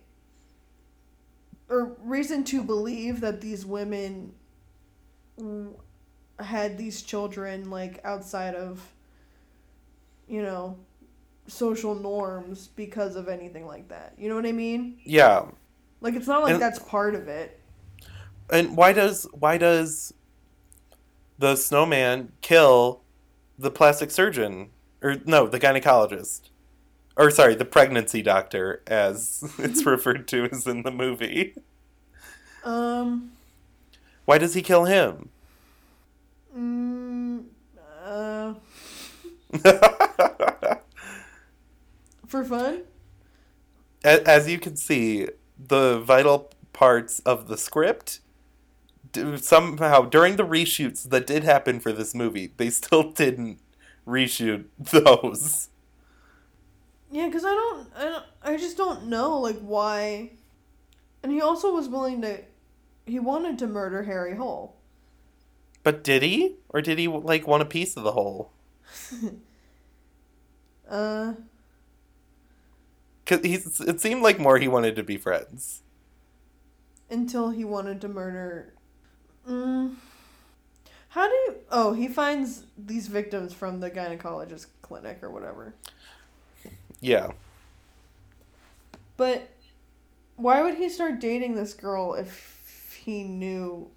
or reason to believe that these women had these children like outside of you know social norms because of anything like that. You know what I mean? yeah. Like it's not like And- that's part of it. And why does why does the snowman kill the plastic surgeon or no, the gynecologist? Or sorry, the pregnancy doctor as *laughs* it's *laughs* referred to as in the movie. Um Why does he kill him? mm, uh *laughs* for fun? A- as you can see, the vital parts of the script somehow during the reshoots that did happen for this movie, they still *laughs* didn't reshoot those. Yeah, because I don't, I don't, I just don't know like why. And he also was willing to, he wanted to murder Harry Hole. But did he? Or did he like want a piece of the whole? *laughs* Uh, Cause he's, it seemed like more he wanted to be friends. until he wanted to murder. Mm, how do you? Oh, he finds these victims from the gynecologist clinic or whatever. Yeah. But why would he start dating this girl if he knew?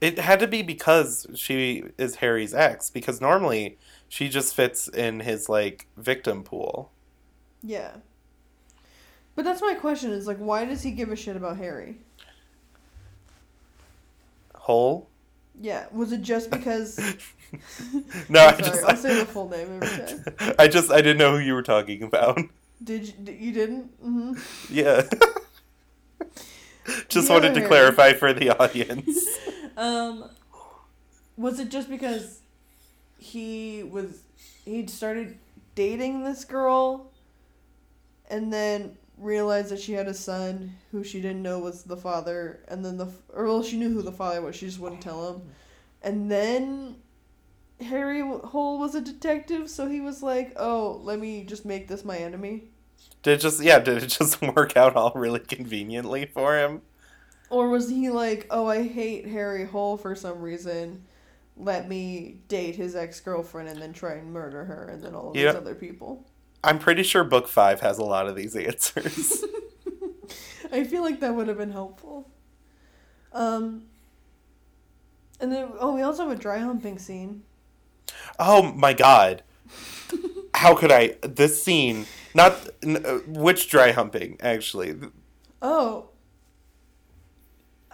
It had to be because she is Harry's ex, because normally she just fits in his like victim pool. Yeah. But that's my question is like, why does he give a shit about Harry? Hole? Yeah, was it just because? *laughs* No, I just I'll say the full name every time. *laughs* I just I didn't know who you were talking about. Did you? You didn't? Mm-hmm. Yeah. *laughs* just wanted to clarify for the audience. Um, was it just because he was he'd started dating this girl, and then realized that she had a son who she didn't know was the father, and then the or well she knew who the father was, she just wouldn't tell him, and then. Harry Hole was a detective, so he was like, "Oh, let me just make this my enemy." Did it just yeah, did it just *laughs* work out all really conveniently for him? Or was he like, oh, I hate Harry Hole for some reason. Let me date his ex girlfriend and then try and murder her and then all of Yeah. these other people. I'm pretty sure book five has a lot of these answers. *laughs* I feel like that would have been helpful. Um, and then oh, we also have a dry humping scene. oh my god. *laughs* How could I? This scene, not n- uh, which dry humping actually. Oh.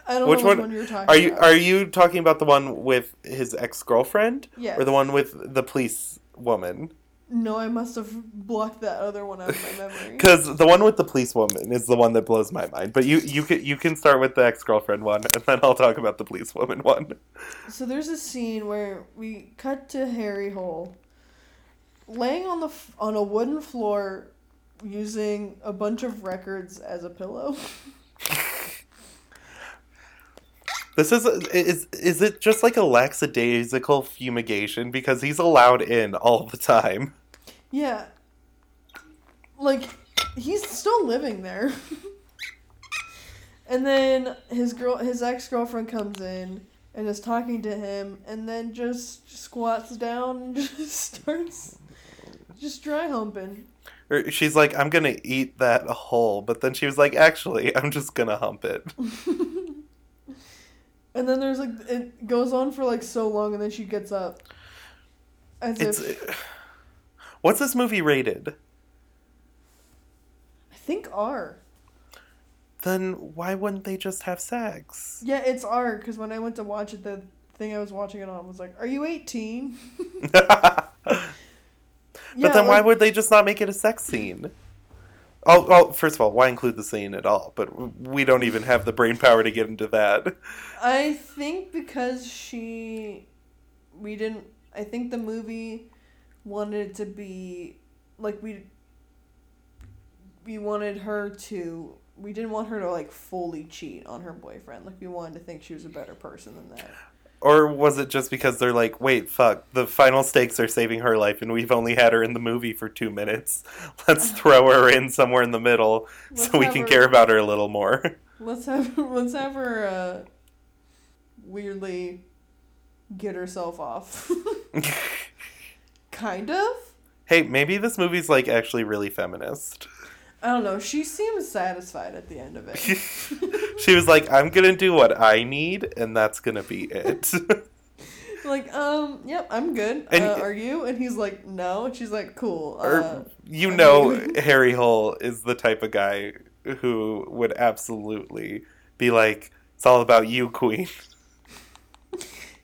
I don't Which know which one- one, you're talking Are you about. are you talking about the one with his ex girlfriend, Yes. or the one with the police woman? No, I must have blocked that other one out of my memory. *laughs* Because the one with the police woman is the one that blows my mind. But you you can you can start with the ex girlfriend one, and then I'll talk about the police woman one. So there's a scene where we cut to Harry Hole laying on the f- on a wooden floor using a bunch of records as a pillow. *laughs* This is is is it just like a lackadaisical fumigation because he's allowed in all the time. yeah. Like he's still living there. *laughs* and then his girl his ex-girlfriend comes in and is talking to him and then just squats down and *laughs* just starts just dry humping. She's like, "I'm gonna eat that whole," but then she was like, "Actually, I'm just gonna hump it." *laughs* And then there's like it goes on for like so long, and then she gets up. As It's if *sighs* what's this movie rated? I think R. Then why wouldn't they just have sex? Yeah, it's R because when I went to watch it, the thing I was watching it on was like, "Are you 18?" *laughs* *laughs* but Yeah, then why would they just not make it a sex scene? Oh, oh, first of all, why include the scene at all? But we don't even have the brain power to get into that. I think because she, we didn't. I think the movie wanted to be like we. We wanted her to. We didn't want her to like fully cheat on her boyfriend. Like we wanted to think she was a better person than that. Or was it just because they're like, wait, fuck, the final stakes are saving her life and we've only had her in the movie for two minutes. *laughs* Let's *laughs* throw her in somewhere in the middle Let's so we can her- care about her a little more. *laughs* Let's have let's have her uh, weirdly get herself off. kind of. hey, maybe this movie's like actually really feminist. I don't know. She seems satisfied at the end of it. *laughs* she was like, I'm gonna do what I need and that's gonna be it. *laughs* like, um, yep, I'm good. And- uh, are you? And he's like, no. And she's like, cool. Uh, you I know mean- *laughs* Harry Hole is the type of guy who would absolutely be like, It's all about you, Queen.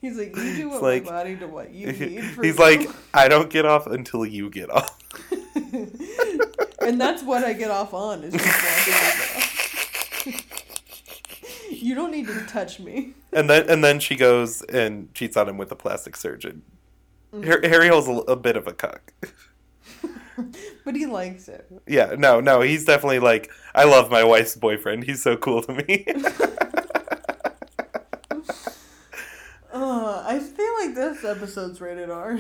he's like, you do what like- my body to what you need. For He's you." like, I don't get off until you get off. And that's what I get off on is just watching *laughs* you don't need to touch me. And then and then she goes and cheats on him with a plastic surgeon. Mm. Har- Harry Hole's a, a bit of a cuck. *laughs* But he likes it. Yeah, no, no, he's definitely like, I love my wife's boyfriend. He's so cool to me. *laughs* Uh, I feel like this episode's rated R.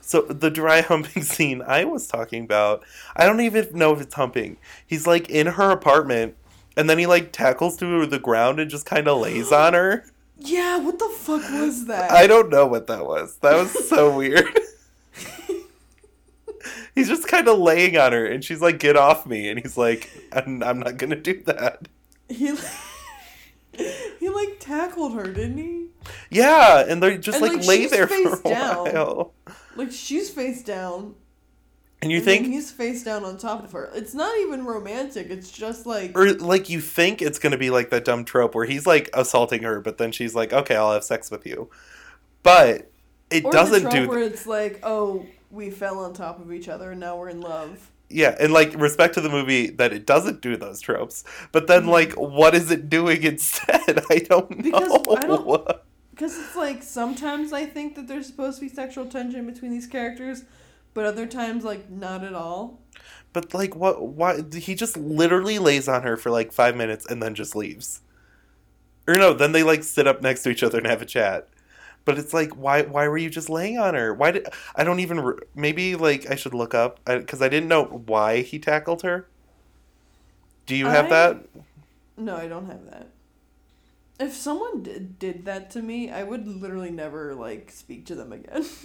so the dry *laughs* humping scene I was talking about, I don't even know if it's humping. He's like in her apartment, and then he like tackles to the ground and just kind of lays on her. *gasps* yeah, what the fuck was that? I don't know what that was. That was so *laughs* weird. *laughs* he's just kind of laying on her, and she's like, "Get off me!" And he's like, "I'm, I'm not gonna do that." He he like tackled her, didn't he? Yeah, and they just And, like, like, lay there for a down. while. Like she's face down. And you and think, he's face down on top of her. It's not even romantic. It's just like or like you think it's gonna be like that dumb trope where he's like assaulting her, but then she's like, "Okay, I'll have sex with you," but it doesn't do. trope where it's like, oh, we fell on top of each other and now we're in love. Yeah, and like respect to the movie that it doesn't do those tropes, but then Mhm. like what is it doing *laughs* instead? I don't know. Because I don't- Because it's like sometimes I think that there's supposed to be sexual tension between these characters, but other times like not at all. But like what? Why he just literally lays on her for like five minutes and then just leaves. Or no, then they like sit up next to each other and have a chat. But it's like, why? Why were you just laying on her? Why did I don't even? re- Maybe like I should look up because I, didn't know why he tackled her. Do you have I- that? No, I don't have that. If someone did, did that to me, I would literally never like speak to them again. *laughs*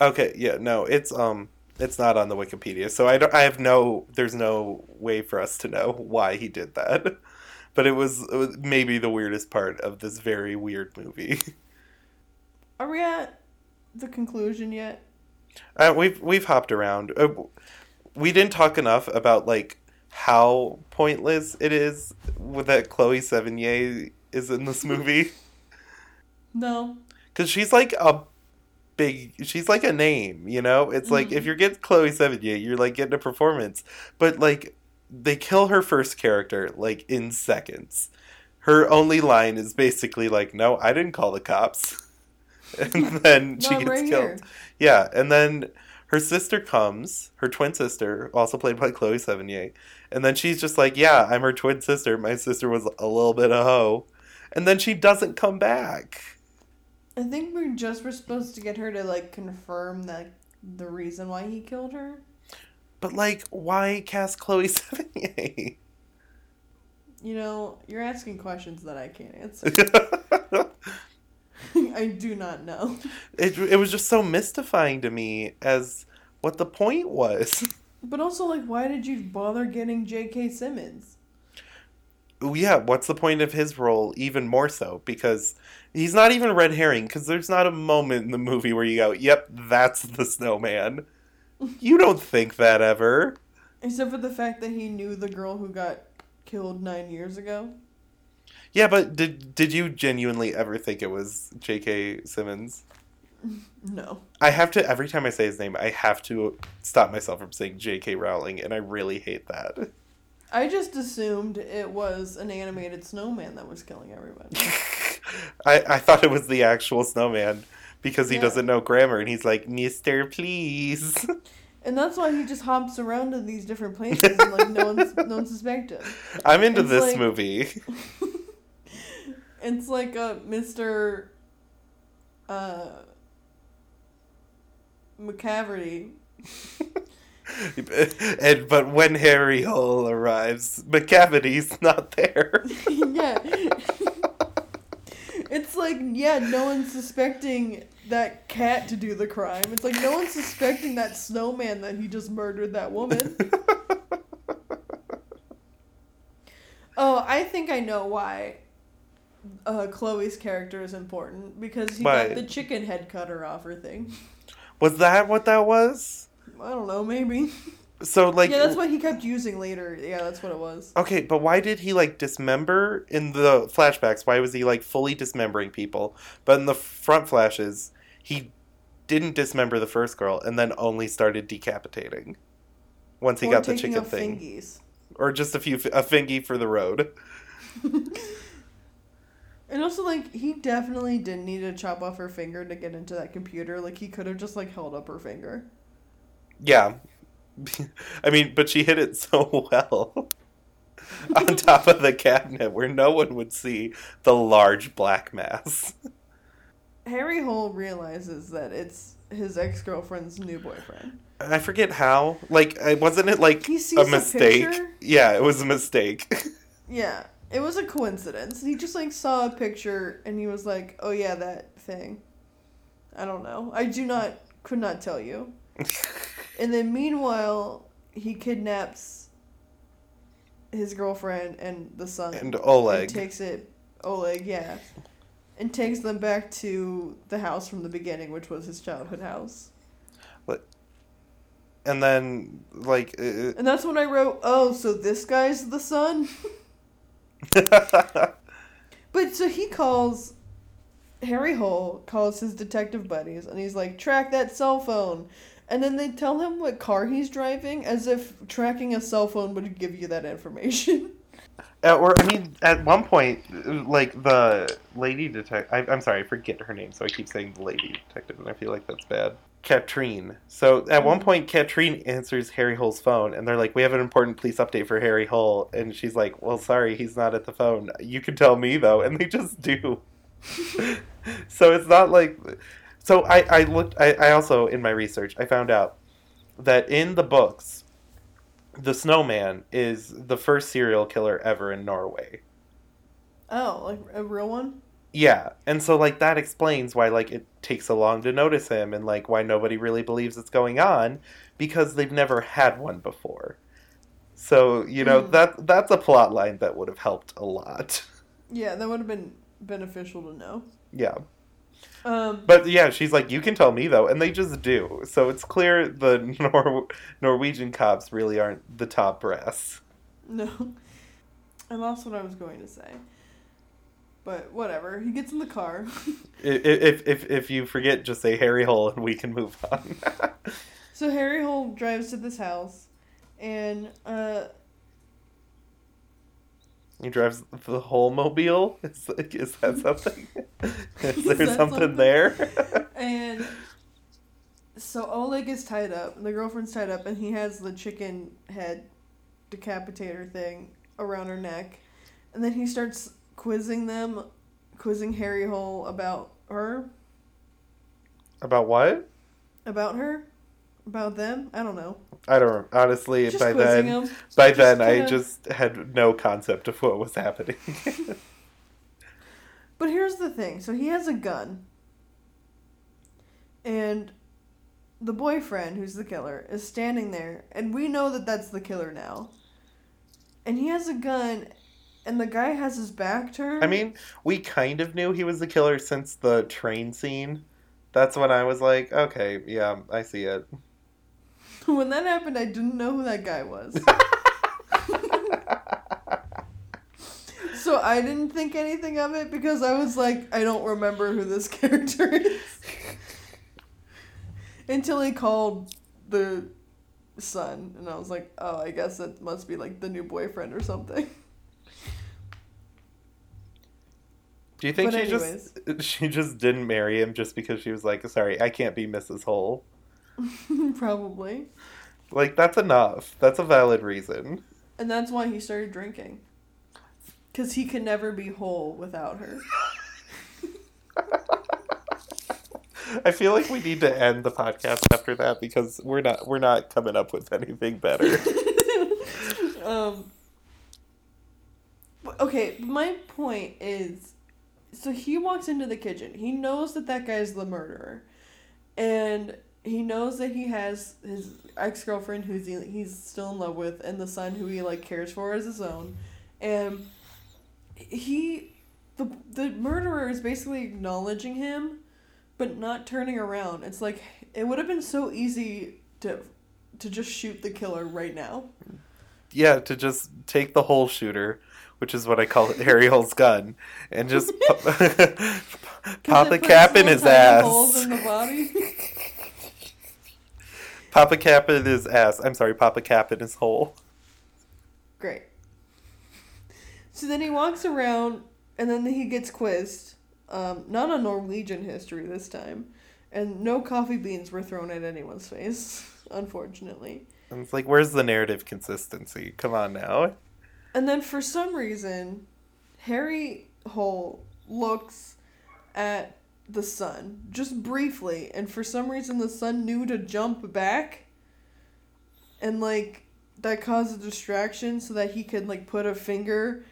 Okay, yeah, no, it's um, it's not on the Wikipedia, so I don't. I have no. There's no way for us to know *laughs* why he did that, *laughs* but it was, it was maybe the weirdest part of this very weird movie. Are we at the conclusion yet? Uh, we've we've hopped around. Uh, we didn't talk enough about like how pointless it is with that Chloe Sevigny is in this movie. *laughs* No. because she's like a big she's like a name you know? It's like Mhm. if you're getting chloe sevigny you're like getting a performance. But like they kill her first character like in seconds. Her only line is basically like no i didn't call the cops. *laughs* And *laughs* then she gets right killed. here. yeah and then her sister comes her twin sister also played by chloe sevigny and then she's just like yeah i'm her twin sister. My sister was a little bit of hoe and then she doesn't come back I think we just were supposed to get her to like confirm that the reason why he killed her. But like, why cast Chloe *laughs* Sevigny? You know, you're asking questions that I can't answer. *laughs* *laughs* I do not know. it it was just so mystifying to me as what the point was. But also, like, why did you bother getting J.K. Simmons? Yeah, what's the point of his role? Even more so because he's not even a red herring. Because there's not a moment in the movie where you go, "Yep, that's the snowman." *laughs* You don't think that ever. Except for the fact that he knew the girl who got killed nine years ago. Yeah, but did did you genuinely ever think it was J.K. Simmons? *laughs* No. I have to every time I say his name, I have to stop myself from saying J.K. Rowling, and I really hate that. I just assumed it was an animated snowman that was killing everybody. *laughs* I I thought it was the actual snowman because he Yeah. doesn't know grammar, and he's like, "Mister, please." And that's why he just hops around to these different places and like no one's no one suspect him. I'm into It's this like- movie. *laughs* It's like a Mr. Uh Macavity. *laughs* and but when Harry Hole arrives, Macavity's not there. *laughs* yeah. it's like, yeah, no one's suspecting that cat to do the crime. It's like no one's suspecting that snowman that he just murdered that woman. *laughs* Oh, I think I know why uh, Chloe's character is important because he Why? got the chicken head cutter off her thing. was that what that was? I don't know, maybe. *laughs* So like, yeah, that's what he kept using later. Yeah, that's what it was. okay, but why did he like dismember in the flashbacks? Why was he like fully dismembering people? But in the front flashes, he didn't dismember the first girl, and then only started decapitating once he Or got the chicken thing, fingies. or just a few a fingy for the road. *laughs* And also, like, he definitely didn't need to chop off her finger to get into that computer. Like, he could have just, like, held up her finger. Yeah. *laughs* I mean, but she hit it so *laughs* well. *laughs* On top of the cabinet where no one would see the large black mass. Harry Hole realizes that it's his ex girlfriend's new boyfriend. I forget how. Like, wasn't it like He sees a a mistake? picture? Yeah, it was a mistake. Yeah, it was a coincidence. He just, like, saw a picture and he was like, oh, yeah, that thing. I don't know. I do not, could not tell you. *laughs* And then meanwhile, he kidnaps his girlfriend and the son. and Oleg. And takes it, Oleg, yeah. And takes them back to the house from the beginning, which was his childhood house. and then, like. uh, And that's when I wrote, oh, so this guy's the son? *laughs* But so he calls, Harry Hole calls his detective buddies, and he's like, track that cell phone. And then they tell him what car he's driving, as if tracking a cell phone would give you that information. *laughs* Uh, or I mean, at one point, like the lady detective. I'm sorry, I forget her name, so I keep saying the lady detective, and I feel like that's bad. Katrine. So at one Mhm. point, Katrine answers Harry Hole's phone, and they're like, "We have an important police update for Harry Hole," and she's like, "Well, sorry, he's not at the phone. You can tell me though," and they just do. *laughs* so it's not like. So I I looked. I, I also in my research I found out that in the books the snowman is the first serial killer ever in Norway. Oh, like a real one? Yeah, and so like that explains why like it takes so long to notice him and like why nobody really believes it's going on because they've never had one before. So, you know, Mm. that that's a plot line that would have helped a lot. *laughs* Yeah, that would have been beneficial to know. Yeah. Um, But yeah, she's like you can tell me though, and they just do. So it's clear the *laughs* Nor- Norwegian cops really aren't the top brass. no. *laughs* I lost what I was going to say. But whatever. He gets in the car. *laughs* If if if you forget just say Harry Hole and we can move on. so Harry Hole drives to this house, and uh, He drives the whole mobile. *laughs* Is, is that *laughs* something? *laughs* is Is there something? something there? and so Oleg is tied up, and the girlfriend's tied up, and he has the chicken head decapitator thing around her neck, and then he starts quizzing them, quizzing Harry Hole about her, About what? about her, about them. I don't know. I don't honestly. Just by then, them. by just then, I kinda- just had no concept of what was happening. *laughs* But here's the thing. So he has a gun. And the boyfriend, who's the killer, is standing there. And we know that that's the killer now. And he has a gun. And the guy has his back turned. I mean, we kind of knew he was the killer since the train scene. That's when I was like, okay, yeah, I see it. *laughs* when that happened, I didn't know who that guy was. *laughs* so I didn't think anything of it because I was like, I don't remember who this *laughs* character is. Until he called the son, and I was like, oh, I guess it must be like the new boyfriend or something. Do you think But she just she just didn't marry him just because she was like, sorry, I can't be Mrs. Hole? *laughs* Probably. Like that's enough. That's a valid reason. And that's why he started drinking. Because he could never be whole without her. *laughs* I feel like we need to end the podcast after that because we're not we're not coming up with anything better. *laughs* um okay my point is so he walks into the kitchen he knows that that guy's the murderer and he knows that he has his ex-girlfriend who's he, he's still in love with and the son who he like cares for as his own and he the the murderer is basically acknowledging him but not turning around it's like it would have been so easy to to just shoot the killer right now yeah, to just take the hole shooter, which is what I call it, Harry Hole's gun, and just *laughs* *laughs* pop, pop a cap in his ass. Holes in the body. *laughs* Pop a cap in his ass. I'm sorry, Papa cap in his hole. Great. So then he walks around, and then he gets quizzed. Um, not on Norwegian history this time, and no coffee beans were thrown at anyone's face, *laughs* unfortunately. And it's like, where's the narrative consistency? Come on now. And then for some reason, Harry Hole looks at the son just briefly, and for some reason the son knew to jump back, and like that caused a distraction so that he could like put a finger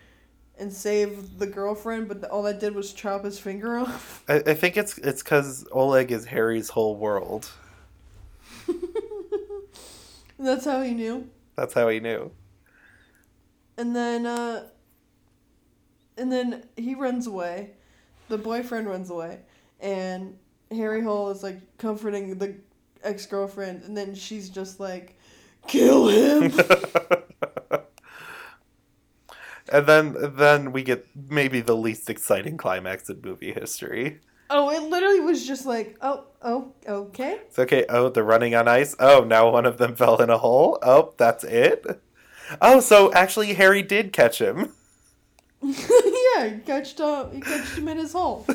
and save the girlfriend, but all that did was chop his finger off. I, I think it's it's because Oleg is Harry's whole world. *laughs* That's how he knew. That's how he knew. And then uh and then he runs away. The boyfriend runs away and Harry Hole is like comforting the ex-girlfriend and then she's just like kill him. *laughs* and then then we get maybe the least exciting climax in movie history. oh, it literally was just like, "Oh, oh, okay." It's okay. Oh, they're running on ice. Oh, now one of them *laughs* fell in a hole. Oh, that's it. Oh, so actually Harry did catch him. *laughs* yeah, he catched uh, he catched him in his hole.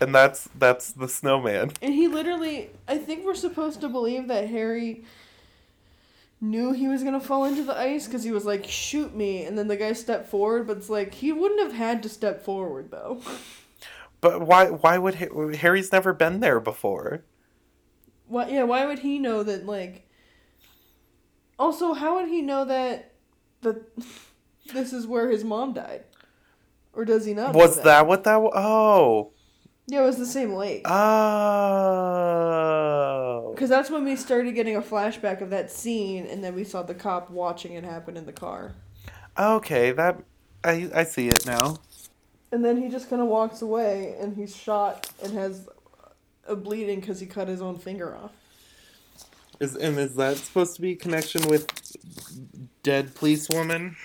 And that's that's the snowman. And he literally, I think we're supposed to believe that Harry knew he was gonna fall into the ice because he was like, "Shoot me!" And then the guy stepped forward, but it's like he wouldn't have had to step forward though. But why why would Ha- Harry's never been there before? Why? Yeah, why would he know that? Like, also, how would he know that that *laughs* this is where his mom died? Or does he not? know Was that what that? Oh. Yeah, it was the same lake. Oh. Because that's when we started getting a flashback of that scene, and then we saw the cop watching it happen in the car. Okay, that I I see it now. And then he just kind of walks away, and he's shot and has a bleeding because he cut his own finger off. Is and is that supposed to be a connection with dead police woman?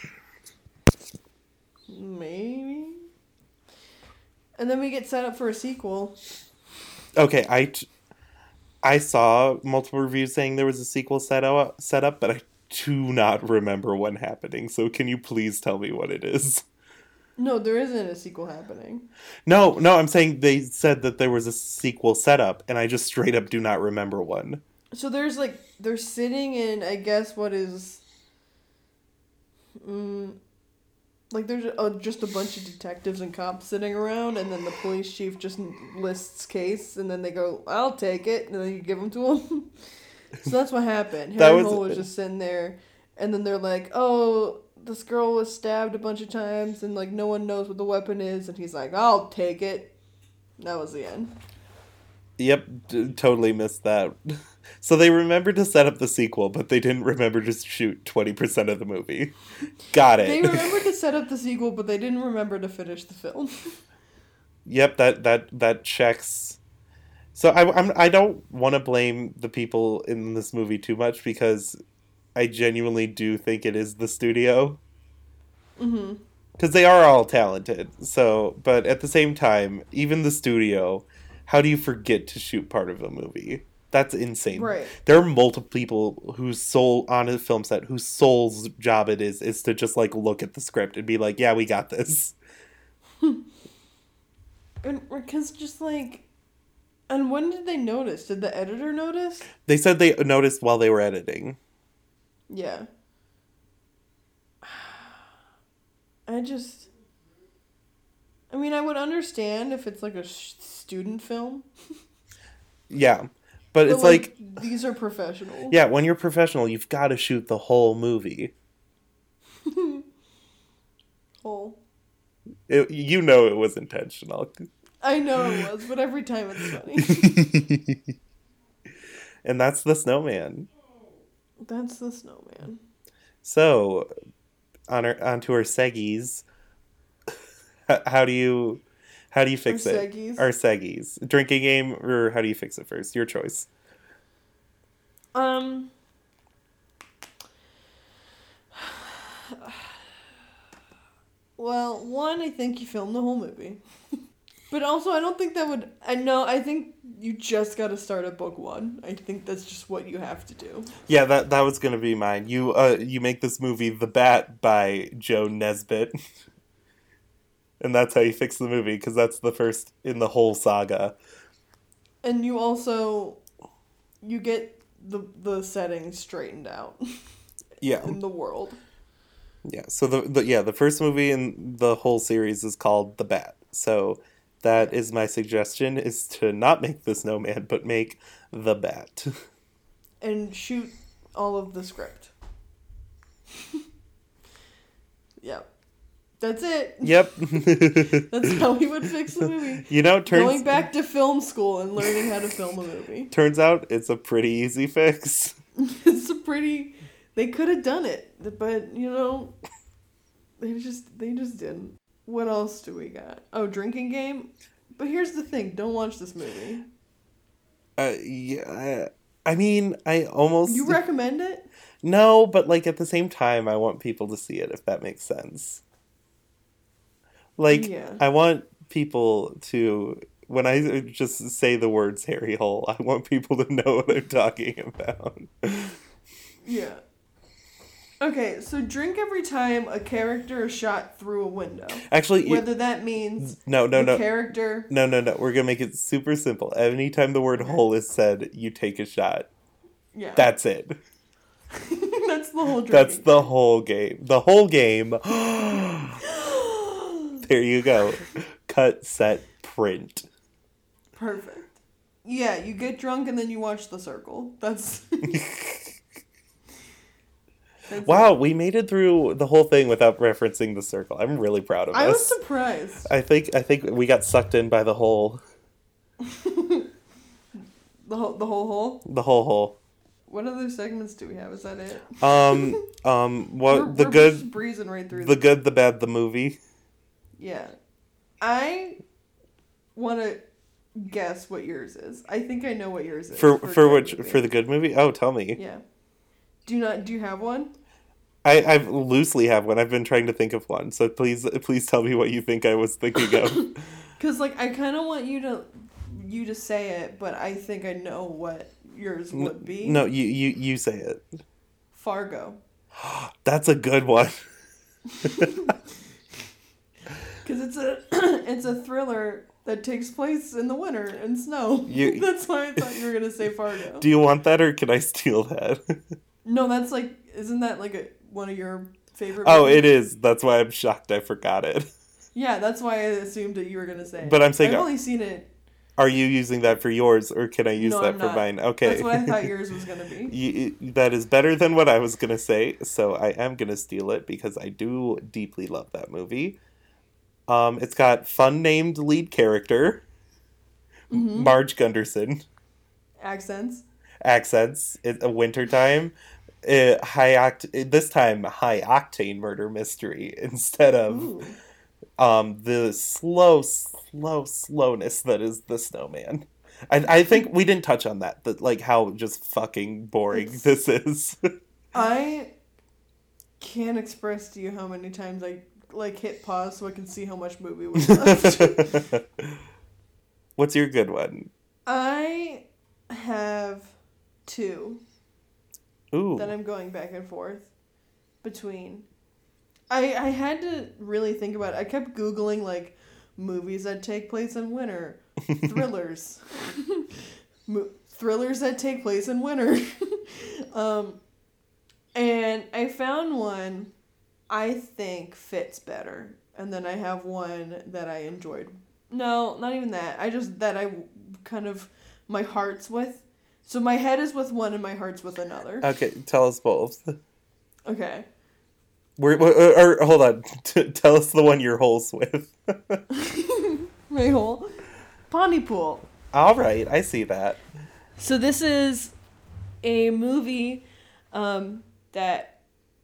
Maybe. And then we get set up for a sequel. Okay, I t- I saw multiple reviews saying there was a sequel set up, set up, but I do not remember one happening. So can you please tell me what it is? No, there isn't a sequel happening. No, no, I'm saying they said that there was a sequel setup, and I just straight up do not remember one. So there's like they're sitting in I guess what is, mm, like there's a, just a bunch of detectives and cops sitting around, and then the police chief just lists case, and then they go, "I'll take it," and then you give them to him. *laughs* so that's what happened. Harry was- Hole was just sitting there, and then they're like, "Oh." This girl was stabbed a bunch of times, and like no one knows what the weapon is, and he's like, "I'll take it." That was the end. Yep, d- totally missed that. *laughs* So they remembered to set up the sequel, but they didn't remember to shoot 20% of the movie. *laughs* Got it. They remembered to set up the sequel, but they didn't remember to finish the film. *laughs* Yep, that that that checks. So I I'm, I don't want to blame the people in this movie too much because I genuinely do think it is the studio hmm because they are all talented. So, but at the same time, even the studio, how do you forget to shoot part of a movie? That's insane. Right. There are multiple people whose sole on a film set whose sole's job it is is to just like look at the script and be like, "Yeah, we got this." *laughs* And because just like, and when did they notice? Did the editor notice? They said they noticed while they were editing. Yeah. *sighs* I just. I mean, I would understand if it's like a sh- student film. *laughs* Yeah. But But it's like, these are professional. yeah, when you're professional, you've got to shoot the whole movie. *laughs* Whole. It, you know it was intentional. I know it was, but every time it's funny. *laughs* and that's the snowman. That's the snowman. So, on our onto our seggies. *laughs* How do you how do you fix Our it? seggies? Our seggies. Drinking game or how do you fix it first? Your choice. Um. Well, one, I think you filmed the whole movie. but also, I don't think that would. I know, I think you just gotta start at book one. I think that's just what you have to do. Yeah, that that was gonna be mine. You uh you make this movie The Bat by Jo Nesbø. *laughs* and that's how you fix the movie, because that's the first in the whole saga. And you also. You get the, the setting straightened out *laughs* Yeah. in the world. Yeah. So the, the yeah, the first movie in the whole series is called The Bat. So that is my suggestion is to not make the snowman, but make the bat. *laughs* And shoot all of the script. *laughs* That's it. yep. *laughs* That's how we would fix the movie. *laughs* you know, turns Going back to film school and learning how to film a movie. *laughs* turns out it's a pretty easy fix. It's a pretty. They could have done it, but you know, they just they just didn't. What else do we got? Oh, drinking game. But here's the thing: don't watch this movie. Uh, yeah. I mean, I almost You recommend it? No, but like at the same time, I want people to see it if that makes sense. Like, Yeah. I want people to when I just say the words Harry Hole, I want people to know what I'm talking about. Yeah. Okay, so drink every time a character is shot through a window. Actually, you- Whether that means no, no, no. character. No, no, no. We're gonna make it super simple. Anytime the word hole is said, you take a shot. Yeah. That's it. *laughs* That's the whole drinking. That's the whole game. The whole game. *gasps* *laughs* there you go. Cut, set, print. Perfect. Yeah, you get drunk and then you watch The Circle. That's *laughs* That's Wow, we made it through the whole thing without referencing the circle. I'm really proud of this. I us. was surprised. I think I think we got sucked in by the whole *laughs* The whole the whole hole. the whole hole. What other segments do we have? Is that it? Um um what We're- the we're good breezing right through. the this. good the bad the movie. Yeah, I want to guess what yours is. I think I know what yours is. For a for which movie. for the good movie? Oh, tell me. Yeah. Do you not? Do you have one? I I loosely have one. I've been trying to think of one. So please please tell me what you think I was thinking of. *laughs* *laughs* Cause like I kind of want you to you to say it, but I think I know what yours would be. no, you you you say it. Fargo. *gasps* That's a good one. *laughs* Cause it's a *clears throat* it's a thriller that takes place in the winter and snow. You- *laughs* that's why I thought you were gonna say Fargo. Do you want that or can I steal that? *laughs* no, that's like isn't that like a one of your favorite? oh, movies? it is. That's why I'm shocked I forgot it. *laughs* Yeah, that's why I assumed that you were gonna say. But I'm saying- I've uh, only seen it. Are you using that for yours or can I use No, that I'm for not. mine? Okay. That's what I thought yours was gonna be. You, that is better than what I was gonna say, so I am gonna steal it because I do deeply love that movie. Um, it's got fun named lead character, Mm-hmm. Marge Gunderson, Accents. accents. It's a wintertime, uh, high oct- this time high octane murder mystery *laughs* instead of um the slow, slow slowness that is the snowman. I, I think we didn't touch on that, that like how just fucking boring It's- this is. *laughs* I can't express to you how many times I like hit pause so I can see how much movie *laughs* was left. *laughs* What's your good one? I have two Ooh. that I'm going back and forth between. I I had to really think about it. I kept googling like movies that take place in winter, *laughs* thrillers, Mo- thrillers that take place in winter, um, and I found one I think fits better, and then I have one that I enjoyed. No, not even that. I just that I kind of my heart's with. So my head is with one and my heart's with another. Okay, tell us both. Okay. We're, we're- or, or hold on. *laughs* T- tell us the one your hole's with. *laughs* My whole Pontypool. All right, I see that. So this is a movie um, that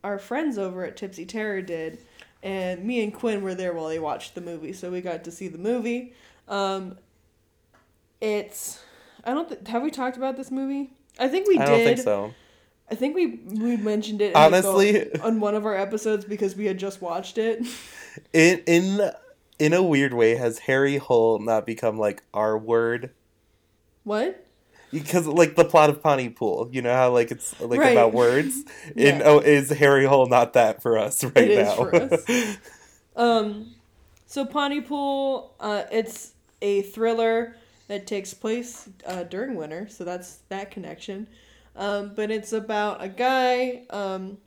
our friends over at Tipsy Terror did, and me and Quinn were there while they watched the movie, so we got to see the movie. Um, it's I don't th- have we talked about this movie. I think we I did. don't think so. I think we we mentioned it in, like, the- Honestly- on one of our episodes because we had just watched it. *laughs* In in in a weird way, has Harry Hole not become like our word? What? Because like the plot of Pontypool, you know how like it's like Right. about words. *laughs* In Yeah. oh, is Harry Hole not that for us right It is now? for us. *laughs* Um, so Pontypool, uh, it's a thriller that takes place uh, during winter, so that's that connection. Um, but it's about a guy, um,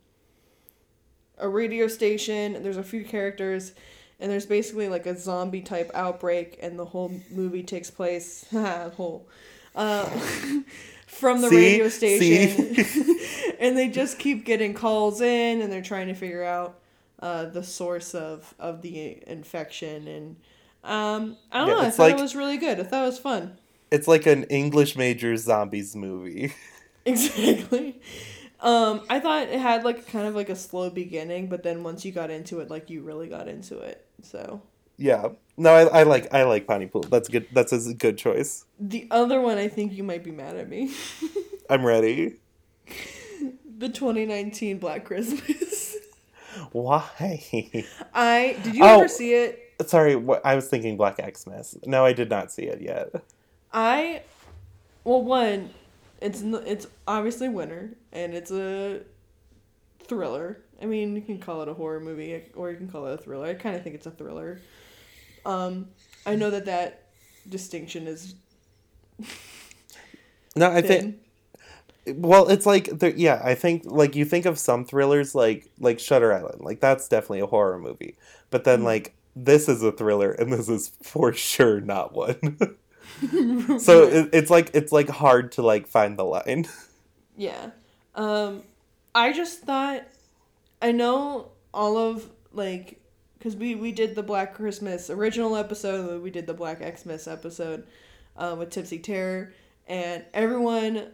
a radio station. and There's a few characters, and there's basically like a zombie type outbreak, and the whole movie takes place *laughs* whole uh, *laughs* from the See? radio station, *laughs* *laughs* and they just keep getting calls in, and they're trying to figure out uh, the source of of the infection and. Um, I don't Yeah, know. I thought like- it was really good. I thought it was fun. it's like an English major zombies movie. Exactly. Um, I thought it had like kind of like a slow beginning, but then once you got into it, like you really got into it. So Yeah. No, I, I like I like Pontypool. That's good. That's a good choice. the other one, I think you might be mad at me. *laughs* I'm ready. the 2019 Black Christmas. Why? I did you Oh. ever see it? Sorry, what I was thinking Black Xmas. No, I did not see it yet. I, well, one, it's it's obviously winter and it's a thriller. I mean, you can call it a horror movie or you can call it a thriller. I kind of think it's a thriller. Um, I know that that distinction is No, I think well, it's like yeah, I think like you think of some thrillers like like Shutter Island. Like that's definitely a horror movie. But then Mm. like this is a thriller and this is for *laughs* sure not one. *laughs* so it, it's like it's like hard to like find the line. Yeah. Um, I just thought I know all of like because we we did the Black Christmas original episode, we did the Black Xmas episode uh, with Tipsy Terror, and everyone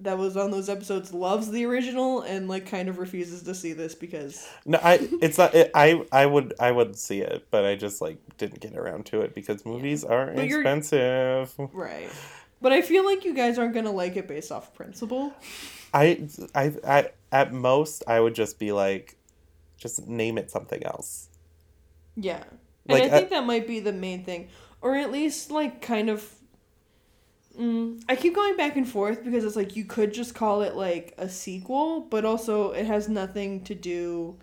that was on those episodes loves the original and like kind of refuses to see this because No, I it's not. It, I I would I would see it, but I just like didn't get around to it because movies are But expensive. right. But I feel like you guys aren't gonna like it based off principle. I I I at most I would just be like, just name it something else. Yeah. And Like, I think I- that might be the main thing. Or at least, like, kind of. Mm, I keep going back and forth because it's like you could just call it, like, a sequel, but also it has nothing to do.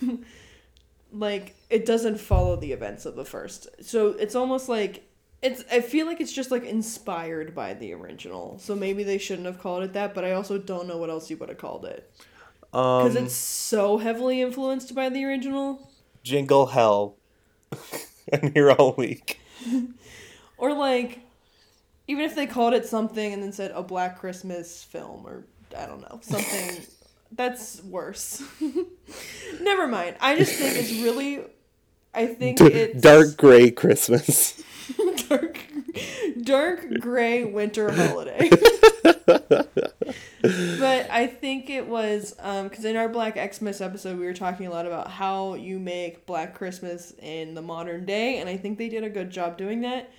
*laughs* like, it doesn't follow the events of the first. So it's almost like. It's, I feel like it's just like inspired by the original, so maybe they shouldn't have called it that. But I also don't know what else you would have called it because Um, it's so heavily influenced by the original. Jingle Hell, *laughs* and here all week. *laughs* Or like, even if they called it something and then said a Black Christmas film or I don't know something, *laughs* that's worse. Never mind. I just think it's really. I think it's Dark gray Christmas. dark, dark gray winter *laughs* holiday. but I think it was because in our Black Xmas episode, we were talking a lot about how you make Black Christmas in the modern day, and I think they did a good job doing that.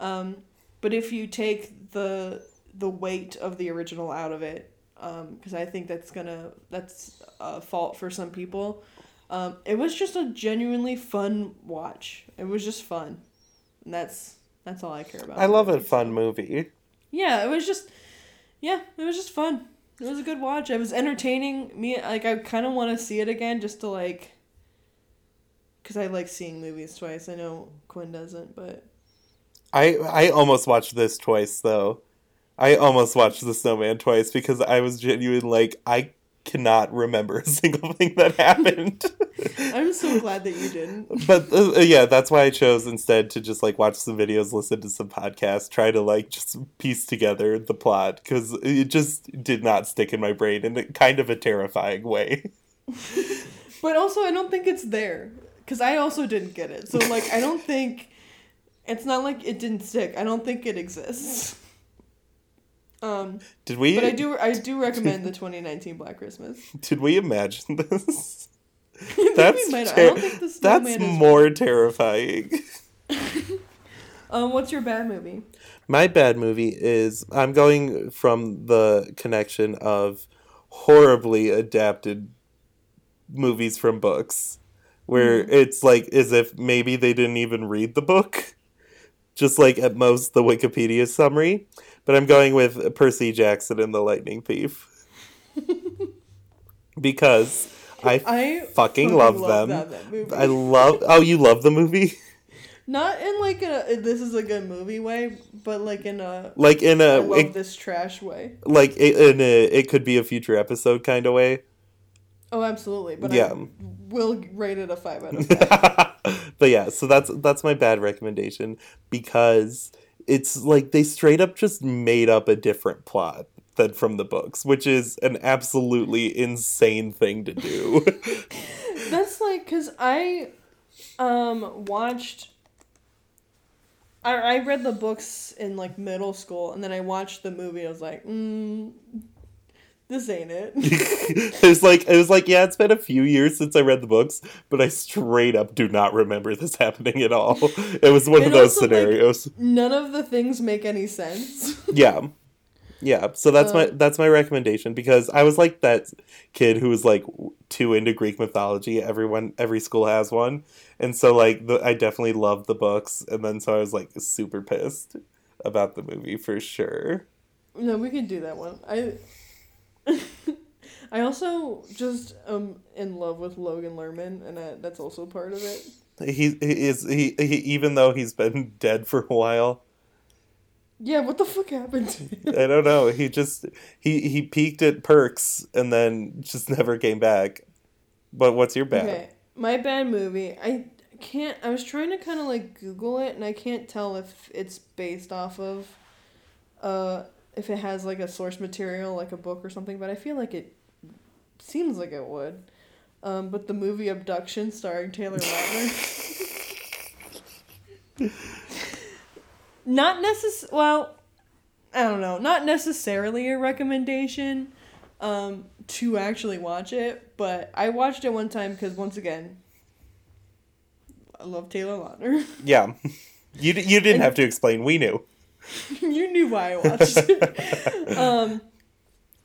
Um, but if you take the the weight of the original out of it, because I think that's gonna that's a fault for some people. Um, it was just a genuinely fun watch. It was just fun, and that's that's all I care about. I love a fun movie. Yeah, it was just, yeah, it was just fun. It was a good watch. It was entertaining. Me, like, I kind of want to see it again just to, like, because I like seeing movies twice. I know Quinn doesn't, but I I almost watched this twice though. I almost watched The Snowman twice because I was genuine like I cannot remember a *laughs* single thing that happened. *laughs* I'm so glad that you didn't. but uh, yeah, that's why I chose instead to just like watch some videos, listen to some podcasts, try to like just piece together the plot because it just did not stick in my brain in a kind of a terrifying way. *laughs* But also, I don't think it's there because I also didn't get it. So, like, I don't think it's not like it didn't stick. I don't think it exists. Um, Did we? but I do I do recommend the *laughs* 2019 Black Christmas. Did we imagine this? *laughs* I think we That's ter- don't think the that's more terrifying. *laughs* Um, what's your bad movie? My bad movie is I'm going from the connection of horribly adapted movies from books, where it's like as if maybe they didn't even read the book, just like at most the Wikipedia summary. But I'm going with Percy Jackson and the Lightning Thief because I, I fucking love them. that- that. I love. Oh, you love the movie? Not in like a this is a good movie way, but like in a Like in I a love it, this trash way. like in a it could be a future episode kind of way. Oh, absolutely. But Yeah. I will rate it a five out of *laughs* five. but yeah, so that's that's my bad recommendation because it's like they straight up just made up a different plot than from the books, which is an absolutely insane thing to do. *laughs* That's like because I um watched. I, I read the books in like middle school, and then I watched the movie. I was like, mm, "This ain't it." *laughs* it was like it was like yeah, it's been a few years since I read the books, but I straight up do not remember this *laughs* happening at all. It was one of those also, like, scenarios. None of the things make any sense. *laughs* yeah yeah so that's my Um, that's my recommendation because i was like that kid who was like too into greek mythology everyone every school has one and so like the, i definitely loved the books and then so i was like super pissed about the movie for sure No, we can do that one. I *laughs* I also just am in love with Logan Lerman, and I, that's also part of it. he, he is he, he even though he's been dead for a while Yeah, what the fuck happened to him? i don't know he just he he peaked at perks and then just never came back but what's your bad Okay, my bad movie. I can't. I was trying to kind of like Google it, and I can't tell if it's based off of, uh, if it has like a source material, like a book or something. But I feel like it seems like it would. Um, but the movie Abduction, starring Taylor *laughs* Lautner. *laughs* not necess. Well, I don't know. Not necessarily a recommendation um, to actually watch it, but I watched it one time because once again, I love Taylor Lautner. Yeah. *laughs* You, d- you didn't have to explain. We knew. *laughs* you knew why I watched it. *laughs* um,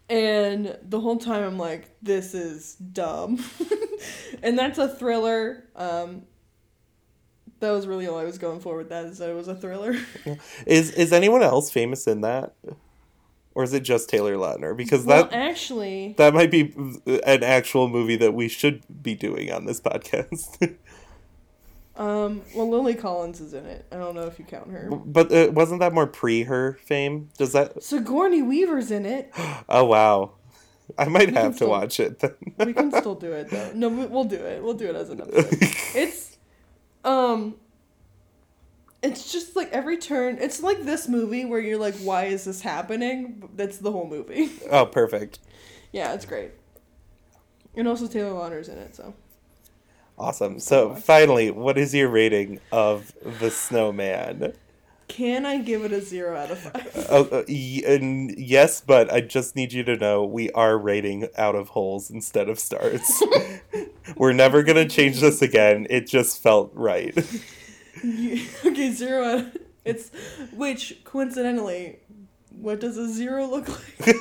and the whole time I'm like, this is dumb. *laughs* and that's a thriller. Um, that was really all I was going for with that, is that it was a thriller. Is is anyone else famous in that? Or is it just Taylor Lautner? Because well, that actually, that might be an actual movie that we should be doing on this podcast. Um, well, Lily Collins is in it. I don't know if you count her. but uh, wasn't that more pre her fame? Does that Sigourney Weaver's in it. *gasps* Oh wow. I might can have to still- watch it then. We can *laughs* still do it though. No, we- we'll do it. We'll do it as an episode. *laughs* it's um it's just like every turn it's like this movie where you're like why is this happening that's the whole movie oh, perfect. *laughs* yeah it's great and also taylor lautner's in it so Awesome. So finally, what is your rating of the snowman? can i give it a zero out of five *laughs* Oh, uh, y- and yes, but I just need you to know we are rating out of holes instead of stars. *laughs* We're never gonna change this again. It just felt right. You- *laughs* okay zero out of, it's which coincidentally what does a zero look like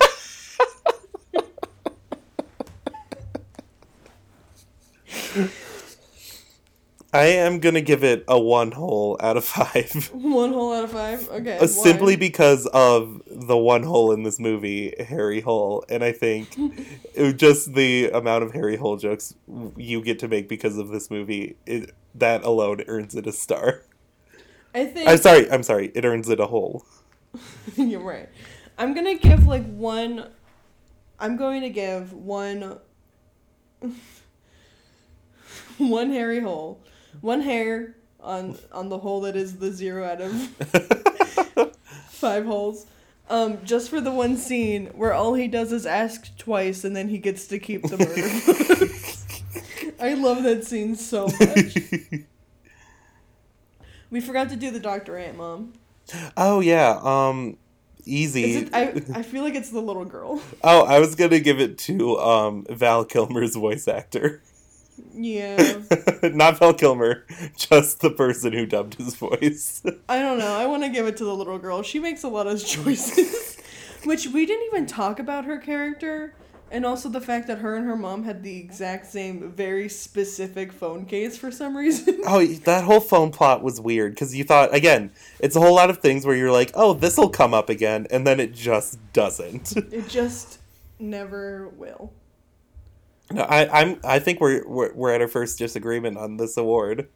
I am gonna give it a one hole out of five. *laughs* one hole out of five okay Uh, simply because of the one hole in this movie, Harry Hole, and I think *laughs* it just the amount of Harry Hole jokes you get to make because of this movie, it, that alone earns it a star. i think I'm sorry, I'm sorry, it earns it a hole. *laughs* You're right. I'm gonna give like one. I'm going to give one. one hairy hole, one hair on on the hole that is the zero out of *laughs* five holes. Um, just for the one scene where all he does is ask twice and then he gets to keep the murder. *laughs* I love that scene so much. *laughs* We forgot to do the Doctor Ant Mom. oh yeah, um, easy. It, I, I feel like it's the little girl. oh, I was gonna give it to um Val Kilmer's voice actor, Yeah. *laughs* not Val Kilmer, just the person who dubbed his voice. *laughs* I don't know. I want to give it to the little girl. She makes a lot of *laughs* choices. Which we didn't even talk about her character. And also the fact that her and her mom had the exact same, very specific phone case for some reason. Oh, that whole phone plot was weird because you thought again, it's a whole lot of things where you're like, oh, this will come up again, and then it just doesn't. it just never will. No, I, I'm, I think we're, we're we're at our first disagreement on this award.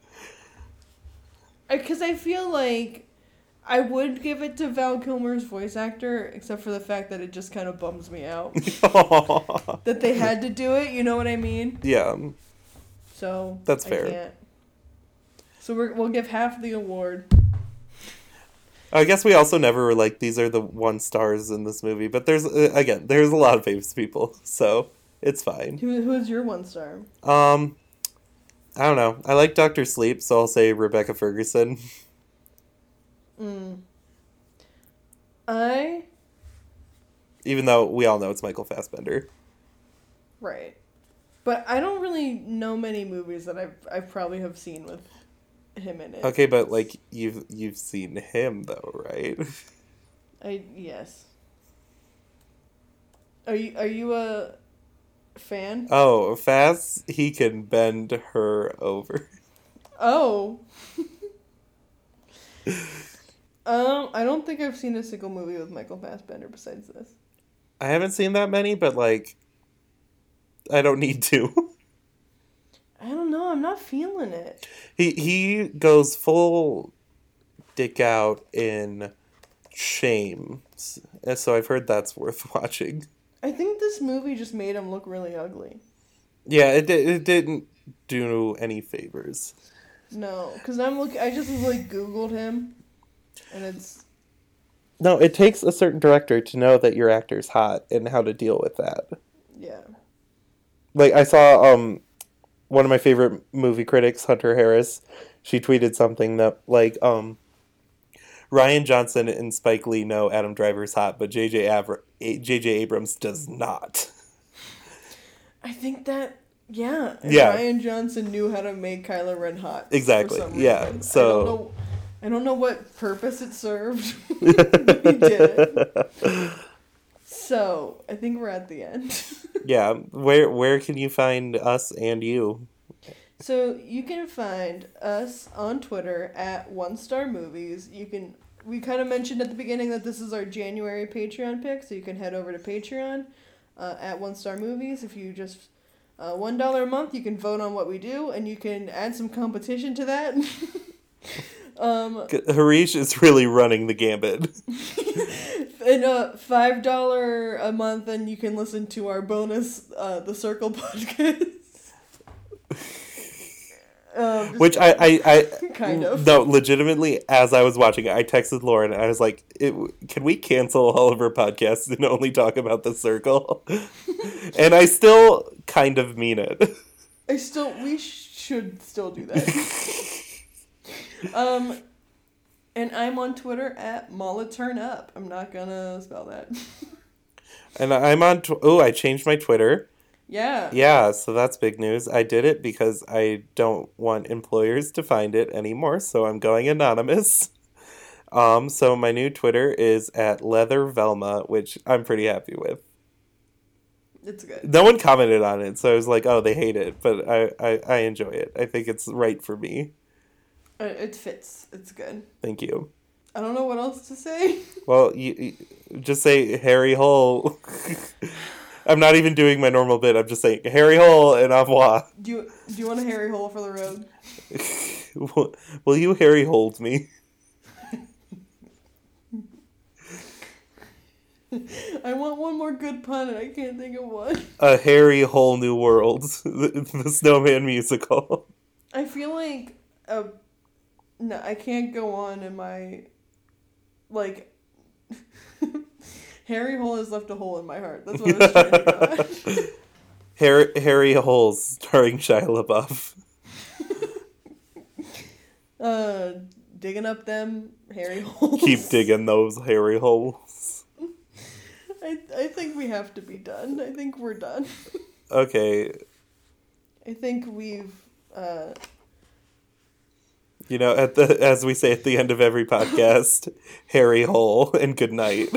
Because I feel like I would give it to Val Kilmer's voice actor, except for the fact that it just kind of bums me out *laughs* that they had to do it. You know what I mean? yeah, So That's fair. can't. So we're, we'll give half the award. I guess we also never were like these are the one stars in this movie, but there's uh, again there's a lot of famous people, so it's fine. Who who's your one star? Um, I don't know. I like Doctor Sleep, so I'll say Rebecca Ferguson. Mm. I Even though we all know it's Michael Fassbender. right, but I don't really know many movies that I've I probably have seen with him in it. Okay, but like you've you've seen him though, right? *laughs* I yes. Are you are you a fan? Oh, fast he can bend her over. Oh. *laughs* um, I don't think I've seen a single movie with Michael Fassbender besides this. I haven't seen that many, but like, I don't need to. I don't know. I'm not feeling it. he he goes full dick out in shame, and so I've heard that's worth *laughs* watching. I think this movie just made him look really ugly. Yeah, it di- it didn't do any favors. No, because I'm look. I just like Googled him, and it's No, it takes a certain director to know that your actor's hot and how to deal with that. yeah. like I saw um one of my favorite movie critics, Hunter Harris. She tweeted something that like um Rian Johnson and Spike Lee know Adam Driver's hot, but JJ Abra- JJ Abrams does not. I think that yeah, and Yeah. Rian Johnson knew how to make Kylo Ren hot. Exactly, yeah, so- I don't know, I don't know what purpose it served. *laughs* he did. So I think we're at the end. *laughs* yeah, where where can you find us and you? So you can find us on Twitter at One Star Movies. You can we kind of mentioned at the beginning that this is our January Patreon pick, so you can head over to Patreon uh, at One Star Movies. If you just uh, one dollar a month, you can vote on what we do, and you can add some competition to that. *laughs* um, Harish is really running the gambit. *laughs* and uh, five dollar a month, and you can listen to our bonus, uh, the Circle *laughs* podcast. Um, Which I, I, I *laughs* kind of. no, legitimately, as I was watching it, I texted Lauren. I was like, it, "Can we cancel all of our podcasts and only talk about the circle?" *laughs* and I still kind of mean it. I still we should still do that. *laughs* um, and I'm on Twitter at Mala Turn Up. I'm not gonna spell that. And I'm on. Tw- oh, I changed my Twitter. Yeah. Yeah, so that's big news. I did it because I don't want employers to find it anymore, so I'm going anonymous. *laughs* Um, so my new Twitter is at Leather Velma, which I'm pretty happy with. It's good. No one commented on it, so I was like, "Oh, they hate it," but I, I, I enjoy it. I think it's right for me. Uh, It fits. It's good. Thank you. I don't know what else to say. *laughs* Well, you, you just say Harry Hole. *laughs* I'm not even doing my normal bit. I'm just saying Harry Hole and au revoir. Do you do you want a Harry hole for the road? Will- *laughs* Will you Harry hold me? *laughs* I want one more good pun and I can't think of one. A Harry Whole New World, *laughs* the, the Snowman musical. I feel like uh no, I can't go on in my like Harry Hole has left a hole in my heart. That's what I was trying to go *laughs* at. Harry, Harry Holes, starring Shia LaBeouf. *laughs* Uh, digging up them Harry holes. Keep digging those Harry holes. *laughs* I, I think we have to be done. I think we're done. Okay, I think we've. Uh, you know, at the as we say at the end of every podcast, Harry Hole and good night.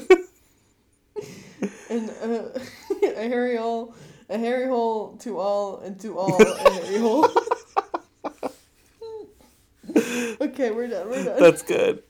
And uh, *laughs* a hairy hole, a hairy hole to all, and to all a hairy hole. *laughs* *laughs* okay, we're done. We're done. That's good.